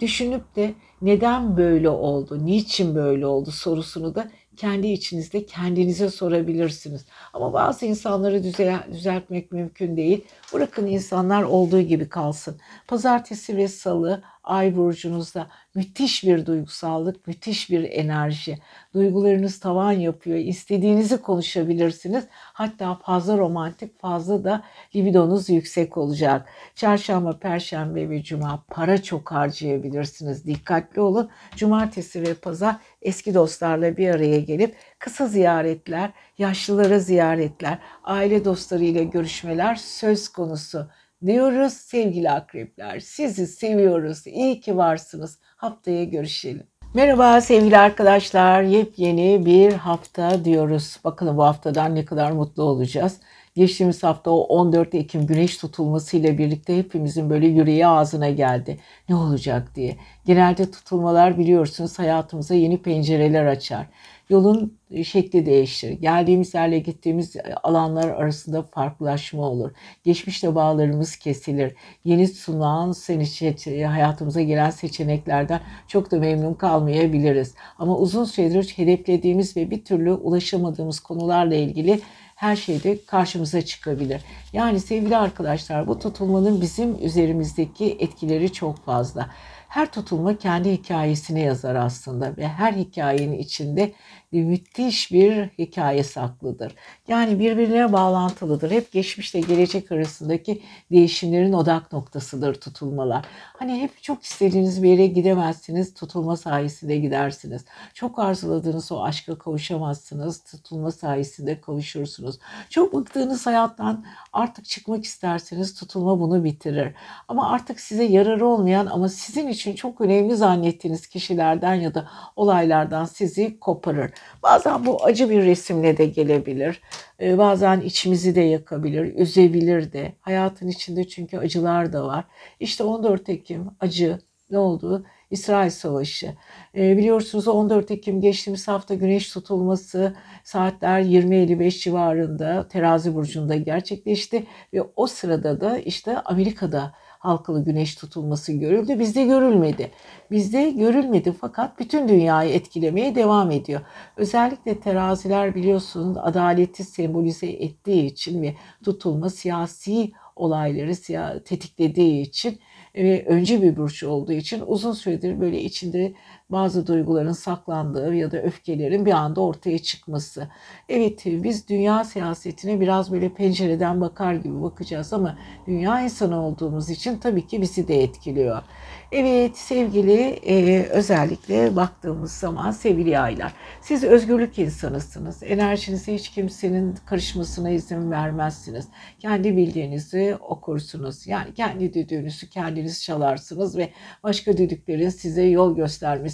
düşünüp de neden böyle oldu, niçin böyle oldu sorusunu da kendi içinizde kendinize sorabilirsiniz. Ama bazı insanları düzeltmek mümkün değil. Bırakın insanlar olduğu gibi kalsın. Pazartesi ve salı ay burcunuzda müthiş bir duygusallık, müthiş bir enerji. Duygularınız tavan yapıyor. İstediğinizi konuşabilirsiniz. Hatta fazla romantik, fazla da libidonuz yüksek olacak. Çarşamba, perşembe ve cuma para çok harcayabilirsiniz. Dikkatli olun. Cumartesi ve pazar eski dostlarla bir araya gelip kısa ziyaretler, yaşlılara ziyaretler, aile dostlarıyla görüşmeler söz konusu diyoruz sevgili akrepler. Sizi seviyoruz. İyi ki varsınız. Haftaya görüşelim. Merhaba sevgili arkadaşlar. Yepyeni bir hafta diyoruz. Bakalım bu haftadan ne kadar mutlu olacağız. Geçtiğimiz hafta o 14 Ekim güneş tutulması ile birlikte hepimizin böyle yüreği ağzına geldi. Ne olacak diye. Genelde tutulmalar biliyorsunuz hayatımıza yeni pencereler açar yolun şekli değişir. Geldiğimiz yerle gittiğimiz alanlar arasında farklılaşma olur. Geçmişte bağlarımız kesilir. Yeni sunan seni hayatımıza gelen seçeneklerden çok da memnun kalmayabiliriz. Ama uzun süredir hedeflediğimiz ve bir türlü ulaşamadığımız konularla ilgili her şeyde karşımıza çıkabilir. Yani sevgili arkadaşlar bu tutulmanın bizim üzerimizdeki etkileri çok fazla. Her tutulma kendi hikayesini yazar aslında ve her hikayenin içinde müthiş bir hikaye saklıdır. Yani birbirine bağlantılıdır. Hep geçmişle gelecek arasındaki değişimlerin odak noktasıdır tutulmalar. Hani hep çok istediğiniz bir yere gidemezsiniz, tutulma sayesinde gidersiniz. Çok arzuladığınız o aşka kavuşamazsınız, tutulma sayesinde kavuşursunuz. Çok bıktığınız hayattan artık çıkmak isterseniz tutulma bunu bitirir. Ama artık size yararı olmayan ama sizin için çok önemli zannettiğiniz kişilerden ya da olaylardan sizi koparır. Bazen bu acı bir resimle de gelebilir. Ee, bazen içimizi de yakabilir, üzebilir de. Hayatın içinde çünkü acılar da var. İşte 14 Ekim acı ne oldu? İsrail Savaşı. E, biliyorsunuz 14 Ekim geçtiğimiz hafta güneş tutulması saatler 20.55 civarında terazi burcunda gerçekleşti ve o sırada da işte Amerika'da halkalı güneş tutulması görüldü. Bizde görülmedi. Bizde görülmedi fakat bütün dünyayı etkilemeye devam ediyor. Özellikle teraziler biliyorsun adaleti sembolize ettiği için ve tutulma siyasi olayları tetiklediği için ve öncü bir burç olduğu için uzun süredir böyle içinde bazı duyguların saklandığı ya da öfkelerin bir anda ortaya çıkması. Evet biz dünya siyasetine biraz böyle pencereden bakar gibi bakacağız ama dünya insanı olduğumuz için tabii ki bizi de etkiliyor. Evet sevgili e, özellikle baktığımız zaman sevgili yaylar. Siz özgürlük insanısınız. Enerjinize hiç kimsenin karışmasına izin vermezsiniz. Kendi bildiğinizi okursunuz. Yani kendi düdüğünüzü kendiniz çalarsınız ve başka düdüklerin size yol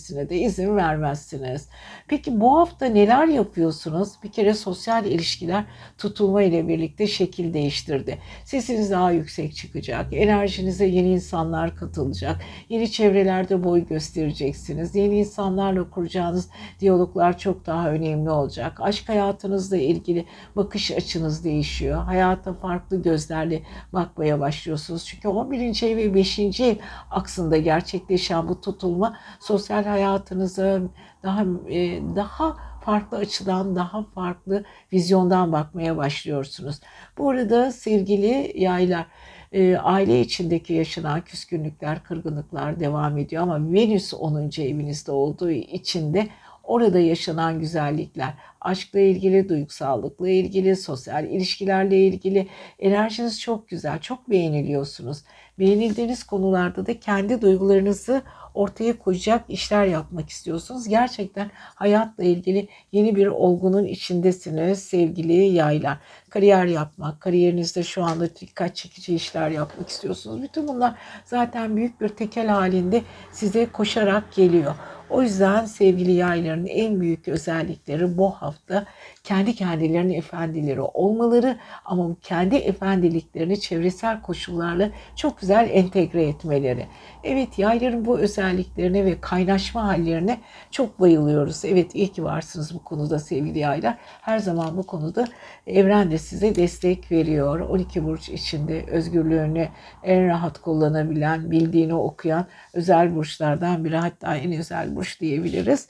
göstermesine de izin vermezsiniz. Peki bu hafta neler yapıyorsunuz? Bir kere sosyal ilişkiler tutulma ile birlikte şekil değiştirdi. Sesiniz daha yüksek çıkacak. Enerjinize yeni insanlar katılacak Yeni çevrelerde boy göstereceksiniz. Yeni insanlarla kuracağınız diyaloglar çok daha önemli olacak. Aşk hayatınızla ilgili bakış açınız değişiyor. Hayata farklı gözlerle bakmaya başlıyorsunuz. Çünkü 11. ev ve 5. ev aksında gerçekleşen bu tutulma sosyal hayatınıza daha e, daha farklı açıdan, daha farklı vizyondan bakmaya başlıyorsunuz. Bu arada sevgili yaylar, e, aile içindeki yaşanan küskünlükler, kırgınlıklar devam ediyor ama Venüs 10. evinizde olduğu için de orada yaşanan güzellikler, aşkla ilgili, duygusallıkla ilgili, sosyal ilişkilerle ilgili enerjiniz çok güzel, çok beğeniliyorsunuz. Beğenildiğiniz konularda da kendi duygularınızı ortaya koyacak işler yapmak istiyorsunuz. Gerçekten hayatla ilgili yeni bir olgunun içindesiniz sevgili yaylar. Kariyer yapmak, kariyerinizde şu anda dikkat çekici işler yapmak istiyorsunuz. Bütün bunlar zaten büyük bir tekel halinde size koşarak geliyor. O yüzden sevgili yayların en büyük özellikleri bu hafta kendi kendilerinin efendileri olmaları ama kendi efendiliklerini çevresel koşullarla çok güzel entegre etmeleri. Evet yayların bu özelliklerine ve kaynaşma hallerine çok bayılıyoruz. Evet iyi ki varsınız bu konuda sevgili yaylar. Her zaman bu konuda evren de size destek veriyor. 12 burç içinde özgürlüğünü en rahat kullanabilen, bildiğini okuyan özel burçlardan biri hatta en özel burç diyebiliriz.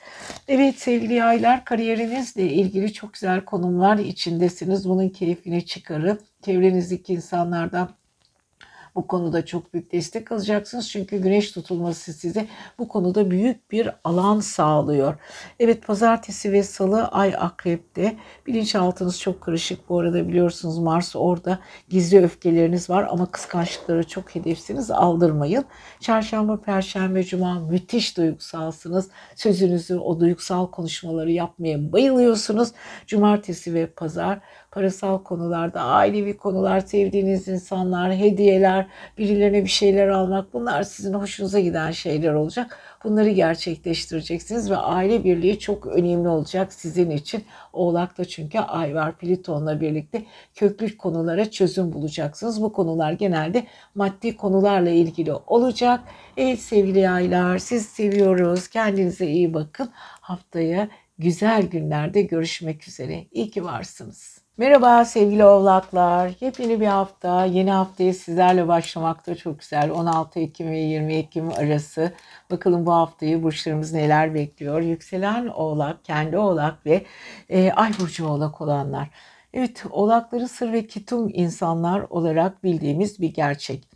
Evet sevgili yaylar kariyerinizle ilgili çok güzel konumlar içindesiniz. Bunun keyfini çıkarın. Çevrenizdeki insanlardan bu konuda çok büyük destek alacaksınız. Çünkü güneş tutulması size bu konuda büyük bir alan sağlıyor. Evet pazartesi ve salı ay akrepte. Bilinçaltınız çok karışık. Bu arada biliyorsunuz Mars orada gizli öfkeleriniz var ama kıskançlıkları çok hedefsiniz. Aldırmayın. Çarşamba, perşembe, cuma müthiş duygusalsınız. Sözünüzü o duygusal konuşmaları yapmaya bayılıyorsunuz. Cumartesi ve pazar parasal konularda, ailevi konular, sevdiğiniz insanlar, hediyeler, birilerine bir şeyler almak bunlar sizin hoşunuza giden şeyler olacak. Bunları gerçekleştireceksiniz ve aile birliği çok önemli olacak sizin için. Oğlak'ta çünkü ay var Plüton'la birlikte köklü konulara çözüm bulacaksınız. Bu konular genelde maddi konularla ilgili olacak. Evet sevgili aylar siz seviyoruz. Kendinize iyi bakın. Haftaya güzel günlerde görüşmek üzere. İyi ki varsınız. Merhaba sevgili oğlaklar. Yepyeni bir hafta, yeni haftayı sizlerle başlamakta çok güzel. 16 Ekim ve 20 Ekim arası. Bakalım bu haftayı burçlarımız neler bekliyor. Yükselen oğlak, kendi oğlak ve e, ay burcu oğlak olanlar. Evet, oğlakları sır ve kitum insanlar olarak bildiğimiz bir gerçek.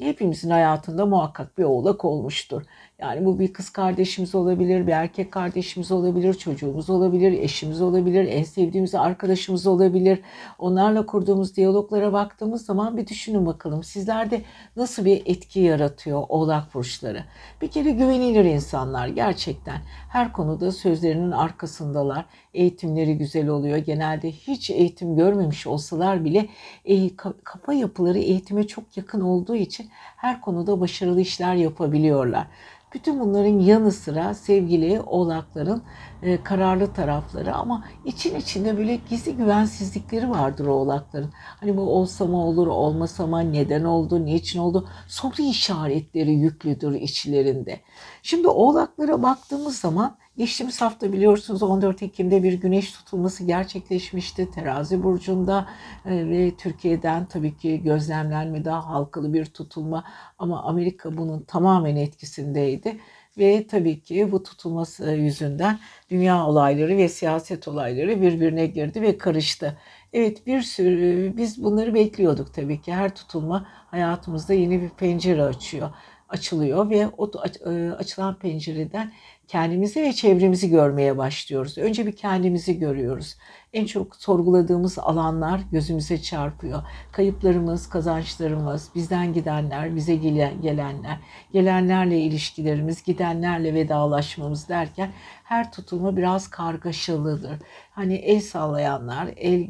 Hepimizin hayatında muhakkak bir oğlak olmuştur. Yani bu bir kız kardeşimiz olabilir, bir erkek kardeşimiz olabilir, çocuğumuz olabilir, eşimiz olabilir, en sevdiğimiz arkadaşımız olabilir. Onlarla kurduğumuz diyaloglara baktığımız zaman bir düşünün bakalım. Sizlerde nasıl bir etki yaratıyor oğlak burçları? Bir kere güvenilir insanlar gerçekten. Her konuda sözlerinin arkasındalar. Eğitimleri güzel oluyor. Genelde hiç eğitim görmemiş olsalar bile e, kafa yapıları eğitime çok yakın olduğu için her konuda başarılı işler yapabiliyorlar. Bütün bunların yanı sıra sevgili oğlakların e, kararlı tarafları ama için içinde böyle gizli güvensizlikleri vardır oğlakların. Hani bu olsa mı olur, olmasa mı, neden oldu, niçin oldu? Soru işaretleri yüklüdür içlerinde. Şimdi oğlaklara baktığımız zaman geçtiğimiz hafta biliyorsunuz 14 Ekim'de bir güneş tutulması gerçekleşmişti terazi burcunda e, ve Türkiye'den tabii ki gözlemlenme daha halkalı bir tutulma ama Amerika bunun tamamen etkisindeydi. Ve tabii ki bu tutulması yüzünden dünya olayları ve siyaset olayları birbirine girdi ve karıştı. Evet bir sürü biz bunları bekliyorduk tabii ki. Her tutulma hayatımızda yeni bir pencere açıyor açılıyor ve o e, açılan pencereden kendimizi ve çevremizi görmeye başlıyoruz. Önce bir kendimizi görüyoruz. En çok sorguladığımız alanlar gözümüze çarpıyor. Kayıplarımız, kazançlarımız, bizden gidenler, bize gelenler, gelenlerle ilişkilerimiz, gidenlerle vedalaşmamız derken her tutulma biraz kargaşalıdır. Hani el sallayanlar, el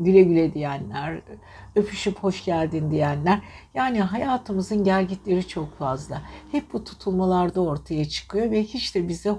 güle güle diyenler, öpüşüp hoş geldin diyenler. Yani hayatımızın gelgitleri çok fazla. Hep bu tutulmalarda ortaya çıkıyor ve hiç de bize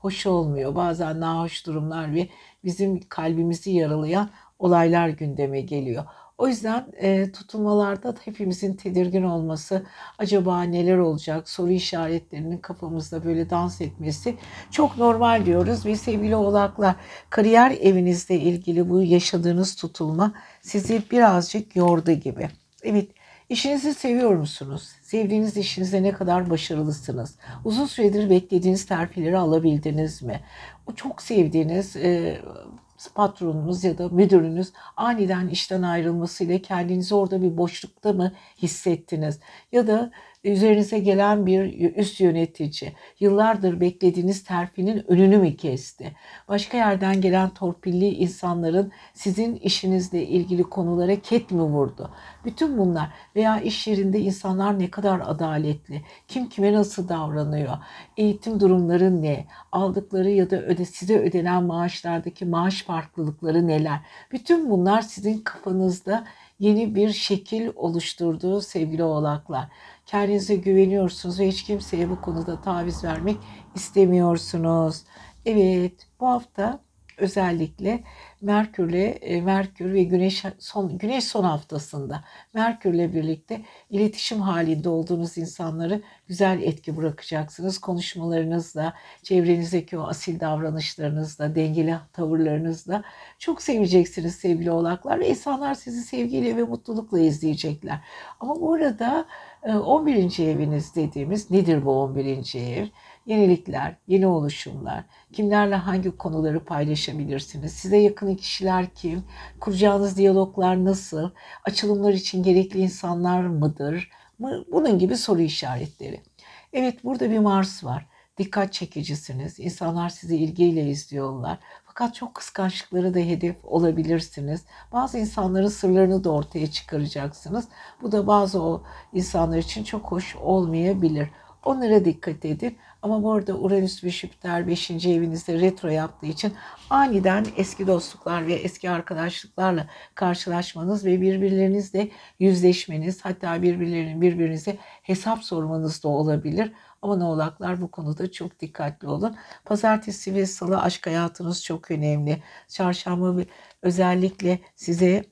hoş olmuyor. Bazen nahoş durumlar ve bizim kalbimizi yaralayan olaylar gündeme geliyor. O yüzden e, tutulmalarda hepimizin tedirgin olması, acaba neler olacak soru işaretlerinin kafamızda böyle dans etmesi çok normal diyoruz. Ve sevgili oğlaklar kariyer evinizle ilgili bu yaşadığınız tutulma sizi birazcık yordu gibi. Evet İşinizi seviyor musunuz? Sevdiğiniz işinizde ne kadar başarılısınız? Uzun süredir beklediğiniz terfileri alabildiniz mi? O çok sevdiğiniz e, patronunuz ya da müdürünüz aniden işten ayrılmasıyla kendinizi orada bir boşlukta mı hissettiniz? Ya da üzerinize gelen bir üst yönetici yıllardır beklediğiniz terfinin önünü mü kesti? Başka yerden gelen torpilli insanların sizin işinizle ilgili konulara ket mi vurdu? Bütün bunlar veya iş yerinde insanlar ne kadar adaletli, kim kime nasıl davranıyor, eğitim durumları ne, aldıkları ya da öde, size ödenen maaşlardaki maaş farklılıkları neler? Bütün bunlar sizin kafanızda yeni bir şekil oluşturduğu sevgili oğlaklar. Kendinize güveniyorsunuz ve hiç kimseye bu konuda taviz vermek istemiyorsunuz. Evet bu hafta özellikle Merkürle e, Merkür ve Güneş son Güneş son haftasında Merkürle birlikte iletişim halinde olduğunuz insanları güzel etki bırakacaksınız. Konuşmalarınızla, çevrenizdeki o asil davranışlarınızla, dengeli tavırlarınızla çok seveceksiniz sevgili oğlaklar ve insanlar sizi sevgiyle ve mutlulukla izleyecekler. Ama bu arada 11. E, eviniz dediğimiz nedir bu 11. ev? Yenilikler, yeni oluşumlar, kimlerle hangi konuları paylaşabilirsiniz, size yakın kişiler kim, kuracağınız diyaloglar nasıl, açılımlar için gerekli insanlar mıdır, bunun gibi soru işaretleri. Evet burada bir Mars var. Dikkat çekicisiniz. İnsanlar sizi ilgiyle izliyorlar. Fakat çok kıskançlıkları da hedef olabilirsiniz. Bazı insanların sırlarını da ortaya çıkaracaksınız. Bu da bazı o insanlar için çok hoş olmayabilir. Onlara dikkat edin. Ama bu arada Uranüs ve Jüpiter 5. evinizde retro yaptığı için aniden eski dostluklar ve eski arkadaşlıklarla karşılaşmanız ve birbirlerinizle yüzleşmeniz hatta birbirlerinin birbirinize hesap sormanız da olabilir. Ama ne oğlaklar bu konuda çok dikkatli olun. Pazartesi ve salı aşk hayatınız çok önemli. Çarşamba özellikle size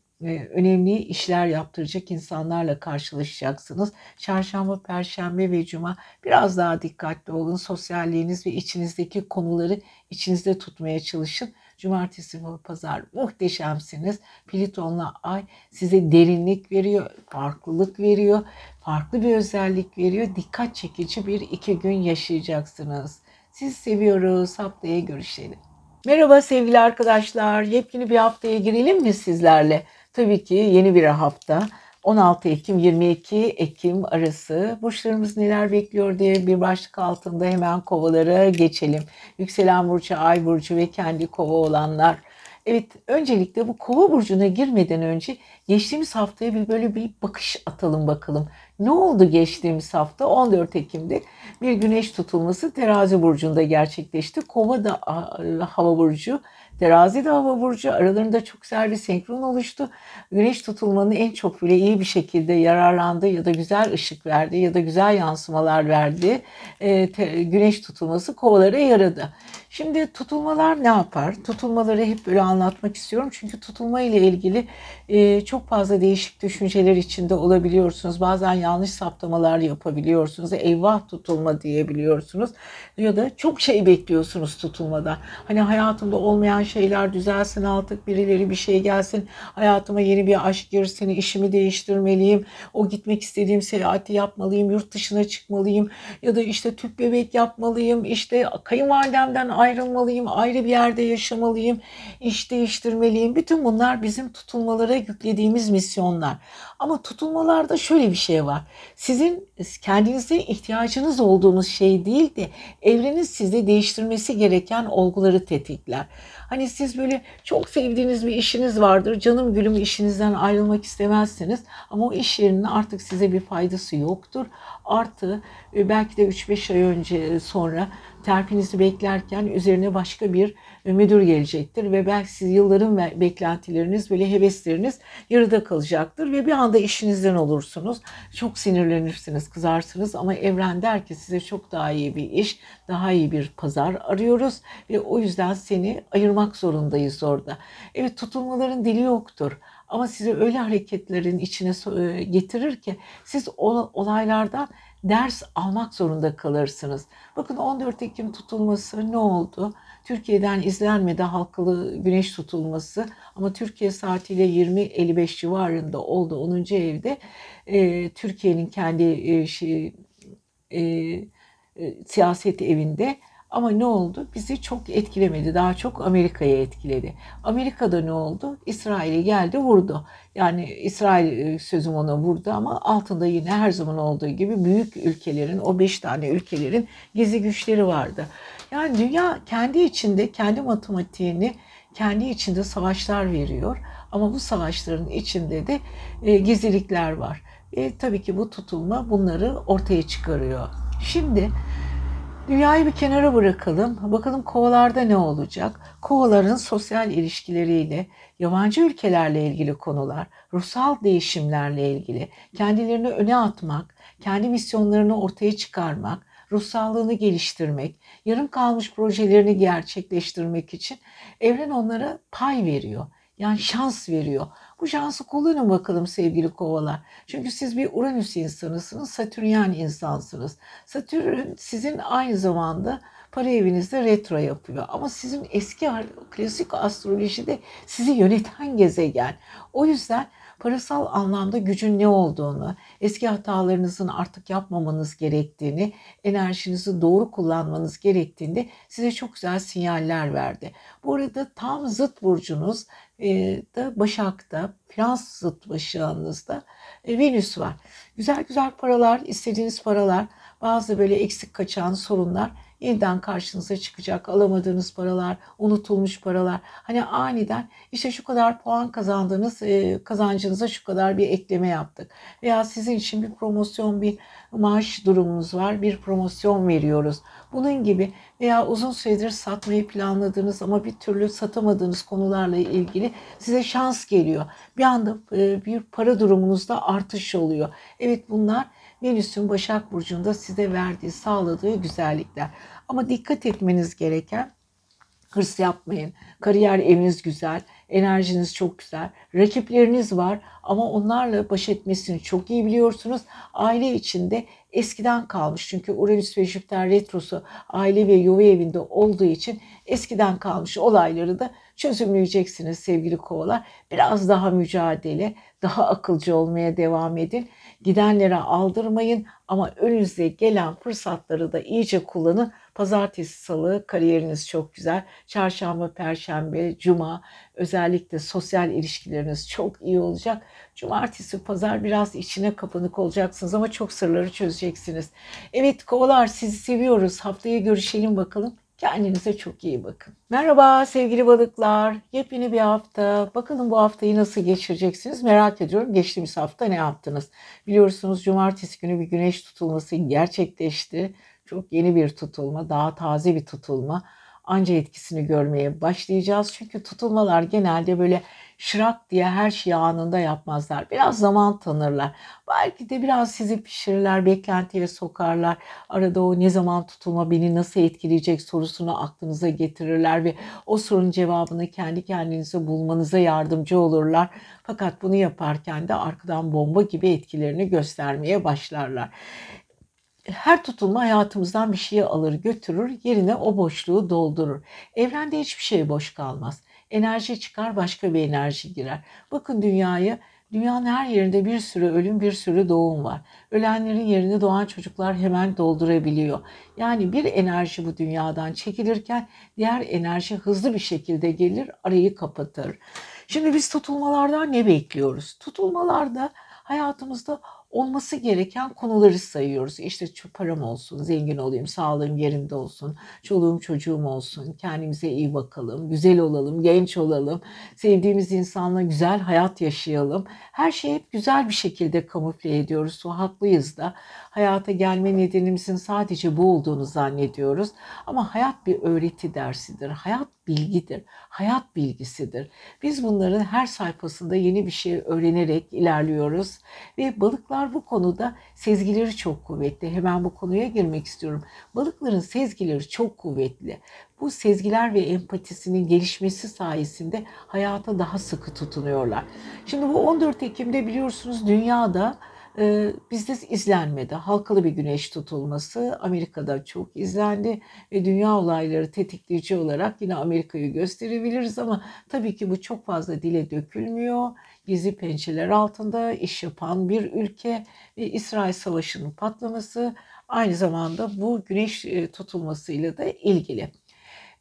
önemli işler yaptıracak insanlarla karşılaşacaksınız. Çarşamba, perşembe ve cuma biraz daha dikkatli olun. Sosyalliğiniz ve içinizdeki konuları içinizde tutmaya çalışın. Cumartesi ve pazar muhteşemsiniz. Pliton'la ay size derinlik veriyor, farklılık veriyor, farklı bir özellik veriyor. Dikkat çekici bir iki gün yaşayacaksınız. Siz seviyoruz. Haftaya görüşelim. Merhaba sevgili arkadaşlar. Yepyeni bir haftaya girelim mi sizlerle? Tabii ki yeni bir hafta. 16 Ekim 22 Ekim arası burçlarımız neler bekliyor diye bir başlık altında hemen kovalara geçelim. Yükselen burcu, ay burcu ve kendi kova olanlar. Evet öncelikle bu kova burcuna girmeden önce geçtiğimiz haftaya bir böyle bir bakış atalım bakalım. Ne oldu geçtiğimiz hafta 14 Ekim'de bir güneş tutulması terazi burcunda gerçekleşti. Kova da hava burcu Terazi de hava burcu aralarında çok güzel bir senkron oluştu. Güneş tutulmanın en çok bile iyi bir şekilde yararlandığı ya da güzel ışık verdi ya da güzel yansımalar verdi. E, te, güneş tutulması kovalara yaradı. Şimdi tutulmalar ne yapar? Tutulmaları hep böyle anlatmak istiyorum. Çünkü tutulma ile ilgili e, çok fazla değişik düşünceler içinde olabiliyorsunuz. Bazen yanlış saptamalar yapabiliyorsunuz. Eyvah tutulma diyebiliyorsunuz. Ya da çok şey bekliyorsunuz tutulmadan. Hani hayatımda olmayan şeyler düzelsin artık birileri bir şey gelsin. Hayatıma yeni bir aşk girsin, işimi değiştirmeliyim. O gitmek istediğim seyahati yapmalıyım, yurt dışına çıkmalıyım. Ya da işte tüp bebek yapmalıyım. İşte kayınvalidemden ayrılmalıyım, ayrı bir yerde yaşamalıyım, iş değiştirmeliyim. Bütün bunlar bizim tutulmalara yüklediğimiz misyonlar. Ama tutulmalarda şöyle bir şey var. Sizin kendinize ihtiyacınız olduğunuz şey değil de evrenin size değiştirmesi gereken olguları tetikler. Hani siz böyle çok sevdiğiniz bir işiniz vardır. Canım gülüm işinizden ayrılmak istemezsiniz. Ama o iş yerinin artık size bir faydası yoktur. Artı e, belki de 3-5 ay önce sonra terfinizi beklerken üzerine başka bir müdür gelecektir ve belki siz yılların beklentileriniz böyle hevesleriniz yarıda kalacaktır ve bir anda işinizden olursunuz. Çok sinirlenirsiniz, kızarsınız ama evren der ki size çok daha iyi bir iş, daha iyi bir pazar arıyoruz ve o yüzden seni ayırmak zorundayız orada. Evet tutulmaların dili yoktur ama sizi öyle hareketlerin içine e, getirir ki siz olaylardan ders almak zorunda kalırsınız. Bakın 14 Ekim tutulması ne oldu? Türkiye'den izlenmedi halkalı güneş tutulması ama Türkiye saatiyle 20.55 civarında oldu 10. evde. E, Türkiye'nin kendi e, şey, e, e, siyaset evinde ama ne oldu? Bizi çok etkilemedi. Daha çok Amerika'ya etkiledi. Amerika'da ne oldu? İsrail'e geldi vurdu. Yani İsrail e, sözüm ona vurdu ama altında yine her zaman olduğu gibi büyük ülkelerin, o beş tane ülkelerin gizli güçleri vardı. Yani dünya kendi içinde, kendi matematiğini kendi içinde savaşlar veriyor. Ama bu savaşların içinde de e, gizlilikler var. E, tabii ki bu tutulma bunları ortaya çıkarıyor. Şimdi Dünyayı bir kenara bırakalım. Bakalım kovalarda ne olacak? Kovaların sosyal ilişkileriyle, yabancı ülkelerle ilgili konular, ruhsal değişimlerle ilgili, kendilerini öne atmak, kendi misyonlarını ortaya çıkarmak, ruhsallığını geliştirmek, yarım kalmış projelerini gerçekleştirmek için evren onlara pay veriyor. Yani şans veriyor. Bu şansı kullanın bakalım sevgili kovalar. Çünkü siz bir Uranüs insanısınız, Satürnyen insansınız. Satürn sizin aynı zamanda para evinizde retro yapıyor. Ama sizin eski klasik astrolojide sizi yöneten gezegen. O yüzden parasal anlamda gücün ne olduğunu, eski hatalarınızın artık yapmamanız gerektiğini, enerjinizi doğru kullanmanız gerektiğini size çok güzel sinyaller verdi. Bu arada tam zıt burcunuz da Başak'ta, Frans zıt başağınızda Venüs var. Güzel güzel paralar, istediğiniz paralar, bazı böyle eksik kaçan sorunlar yeniden karşınıza çıkacak. Alamadığınız paralar, unutulmuş paralar. Hani aniden işte şu kadar puan kazandınız, e, kazancınıza şu kadar bir ekleme yaptık. Veya sizin için bir promosyon, bir maaş durumunuz var, bir promosyon veriyoruz. Bunun gibi veya uzun süredir satmayı planladığınız ama bir türlü satamadığınız konularla ilgili size şans geliyor. Bir anda e, bir para durumunuzda artış oluyor. Evet bunlar Venüs'ün Başak Burcu'nda size verdiği, sağladığı güzellikler. Ama dikkat etmeniz gereken hırs yapmayın. Kariyer eviniz güzel, enerjiniz çok güzel. Rakipleriniz var ama onlarla baş etmesini çok iyi biliyorsunuz. Aile içinde eskiden kalmış. Çünkü Uranüs ve Jüpiter retrosu aile ve yuva evinde olduğu için eskiden kalmış olayları da çözümleyeceksiniz sevgili kovalar. Biraz daha mücadele, daha akılcı olmaya devam edin. Gidenlere aldırmayın ama önünüze gelen fırsatları da iyice kullanın. Pazartesi, salı kariyeriniz çok güzel. Çarşamba, perşembe, cuma özellikle sosyal ilişkileriniz çok iyi olacak. Cumartesi, pazar biraz içine kapanık olacaksınız ama çok sırları çözeceksiniz. Evet kovalar sizi seviyoruz. Haftaya görüşelim bakalım. Kendinize çok iyi bakın. Merhaba sevgili balıklar. Yepyeni bir hafta. Bakalım bu haftayı nasıl geçireceksiniz merak ediyorum. Geçtiğimiz hafta ne yaptınız? Biliyorsunuz cumartesi günü bir güneş tutulması gerçekleşti. Çok yeni bir tutulma, daha taze bir tutulma. Anca etkisini görmeye başlayacağız. Çünkü tutulmalar genelde böyle şırak diye her şeyi anında yapmazlar. Biraz zaman tanırlar. Belki de biraz sizi pişirirler, beklentiye sokarlar. Arada o ne zaman tutulma beni nasıl etkileyecek sorusunu aklınıza getirirler ve o sorunun cevabını kendi kendinize bulmanıza yardımcı olurlar. Fakat bunu yaparken de arkadan bomba gibi etkilerini göstermeye başlarlar her tutulma hayatımızdan bir şeyi alır götürür yerine o boşluğu doldurur. Evrende hiçbir şey boş kalmaz. Enerji çıkar başka bir enerji girer. Bakın dünyayı Dünyanın her yerinde bir sürü ölüm, bir sürü doğum var. Ölenlerin yerini doğan çocuklar hemen doldurabiliyor. Yani bir enerji bu dünyadan çekilirken diğer enerji hızlı bir şekilde gelir, arayı kapatır. Şimdi biz tutulmalardan ne bekliyoruz? Tutulmalarda hayatımızda olması gereken konuları sayıyoruz. İşte param olsun, zengin olayım, sağlığım yerinde olsun, çoluğum çocuğum olsun, kendimize iyi bakalım, güzel olalım, genç olalım, sevdiğimiz insanla güzel hayat yaşayalım. Her şeyi hep güzel bir şekilde kamufle ediyoruz. O haklıyız da. Hayata gelme nedenimizin sadece bu olduğunu zannediyoruz. Ama hayat bir öğreti dersidir. Hayat bilgidir. Hayat bilgisidir. Biz bunların her sayfasında yeni bir şey öğrenerek ilerliyoruz ve balıklar bu konuda sezgileri çok kuvvetli. Hemen bu konuya girmek istiyorum. Balıkların sezgileri çok kuvvetli. Bu sezgiler ve empatisinin gelişmesi sayesinde hayata daha sıkı tutunuyorlar. Şimdi bu 14 Ekim'de biliyorsunuz dünyada bizde izlenmedi. Halkalı bir güneş tutulması Amerika'da çok izlendi ve dünya olayları tetikleyici olarak yine Amerika'yı gösterebiliriz ama tabii ki bu çok fazla dile dökülmüyor. Gizli pençeler altında iş yapan bir ülke ve İsrail Savaşı'nın patlaması aynı zamanda bu güneş e, tutulmasıyla da ilgili.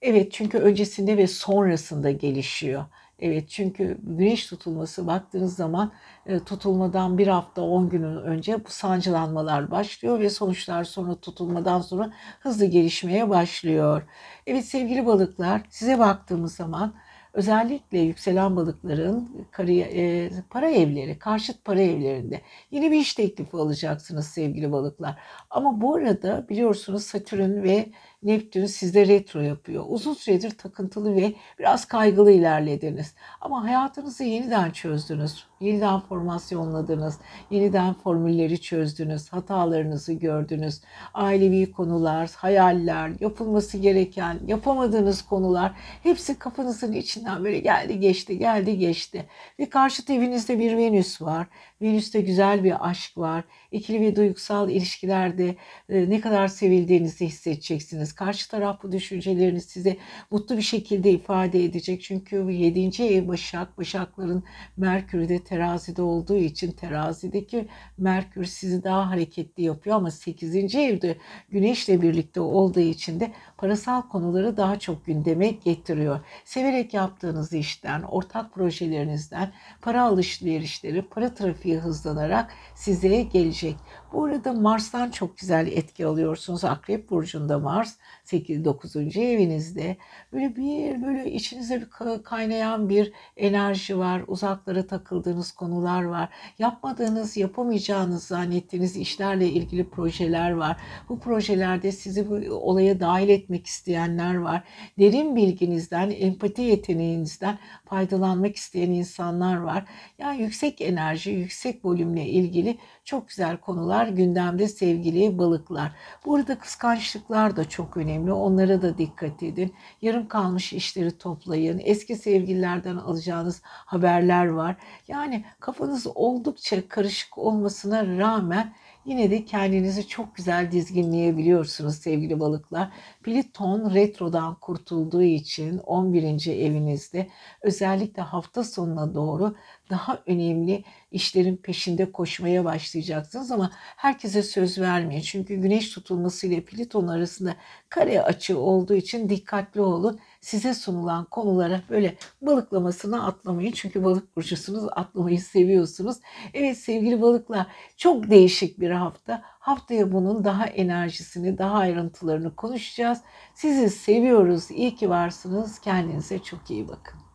Evet çünkü öncesinde ve sonrasında gelişiyor. Evet çünkü güneş tutulması baktığınız zaman e, tutulmadan bir hafta 10 gün önce bu sancılanmalar başlıyor ve sonuçlar sonra tutulmadan sonra hızlı gelişmeye başlıyor. Evet sevgili balıklar size baktığımız zaman özellikle yükselen balıkların e, para evleri, karşıt para evlerinde yeni bir iş teklifi alacaksınız sevgili balıklar. Ama bu arada biliyorsunuz Satürn ve Neptün sizde retro yapıyor. Uzun süredir takıntılı ve biraz kaygılı ilerlediniz. Ama hayatınızı yeniden çözdünüz. Yeniden formasyonladınız. Yeniden formülleri çözdünüz. Hatalarınızı gördünüz. Ailevi konular, hayaller, yapılması gereken, yapamadığınız konular hepsi kafanızın içinden böyle geldi geçti, geldi geçti. Ve karşıt evinizde bir Venüs var. Venüs'te güzel bir aşk var. İkili ve duygusal ilişkilerde e, ne kadar sevildiğinizi hissedeceksiniz. Karşı taraf bu düşüncelerini size mutlu bir şekilde ifade edecek. Çünkü 7. ev Başak, Başakların Merkür'ü de terazide olduğu için terazideki Merkür sizi daha hareketli yapıyor ama 8. evde Güneş'le birlikte olduğu için de parasal konuları daha çok gündeme getiriyor. Severek yaptığınız işten, ortak projelerinizden para alışverişleri, para trafiği hızlanarak size gelecek. Bu arada Mars'tan çok güzel etki alıyorsunuz. Akrep Burcu'nda Mars 8. 9. evinizde. Böyle bir böyle içinize bir kaynayan bir enerji var. Uzaklara takıldığınız konular var. Yapmadığınız, yapamayacağınız zannettiğiniz işlerle ilgili projeler var. Bu projelerde sizi bu olaya dahil etmek isteyenler var. Derin bilginizden, empati yeteneğinizden faydalanmak isteyen insanlar var. Yani yüksek enerji, yüksek volümle ilgili çok güzel konular gündemde sevgili balıklar. Burada kıskançlıklar da çok önemli. Onlara da dikkat edin. Yarım kalmış işleri toplayın. Eski sevgililerden alacağınız haberler var. Yani kafanız oldukça karışık olmasına rağmen Yine de kendinizi çok güzel dizginleyebiliyorsunuz sevgili balıklar. Plüton retrodan kurtulduğu için 11. evinizde özellikle hafta sonuna doğru daha önemli işlerin peşinde koşmaya başlayacaksınız ama herkese söz vermeyin. Çünkü güneş tutulması ile Plüton arasında kare açı olduğu için dikkatli olun. Size sunulan konulara böyle balıklamasına atlamayın. Çünkü balık burcusunuz, atlamayı seviyorsunuz. Evet sevgili balıklar çok değişik bir hafta. Haftaya bunun daha enerjisini, daha ayrıntılarını konuşacağız. Sizi seviyoruz. İyi ki varsınız. Kendinize çok iyi bakın.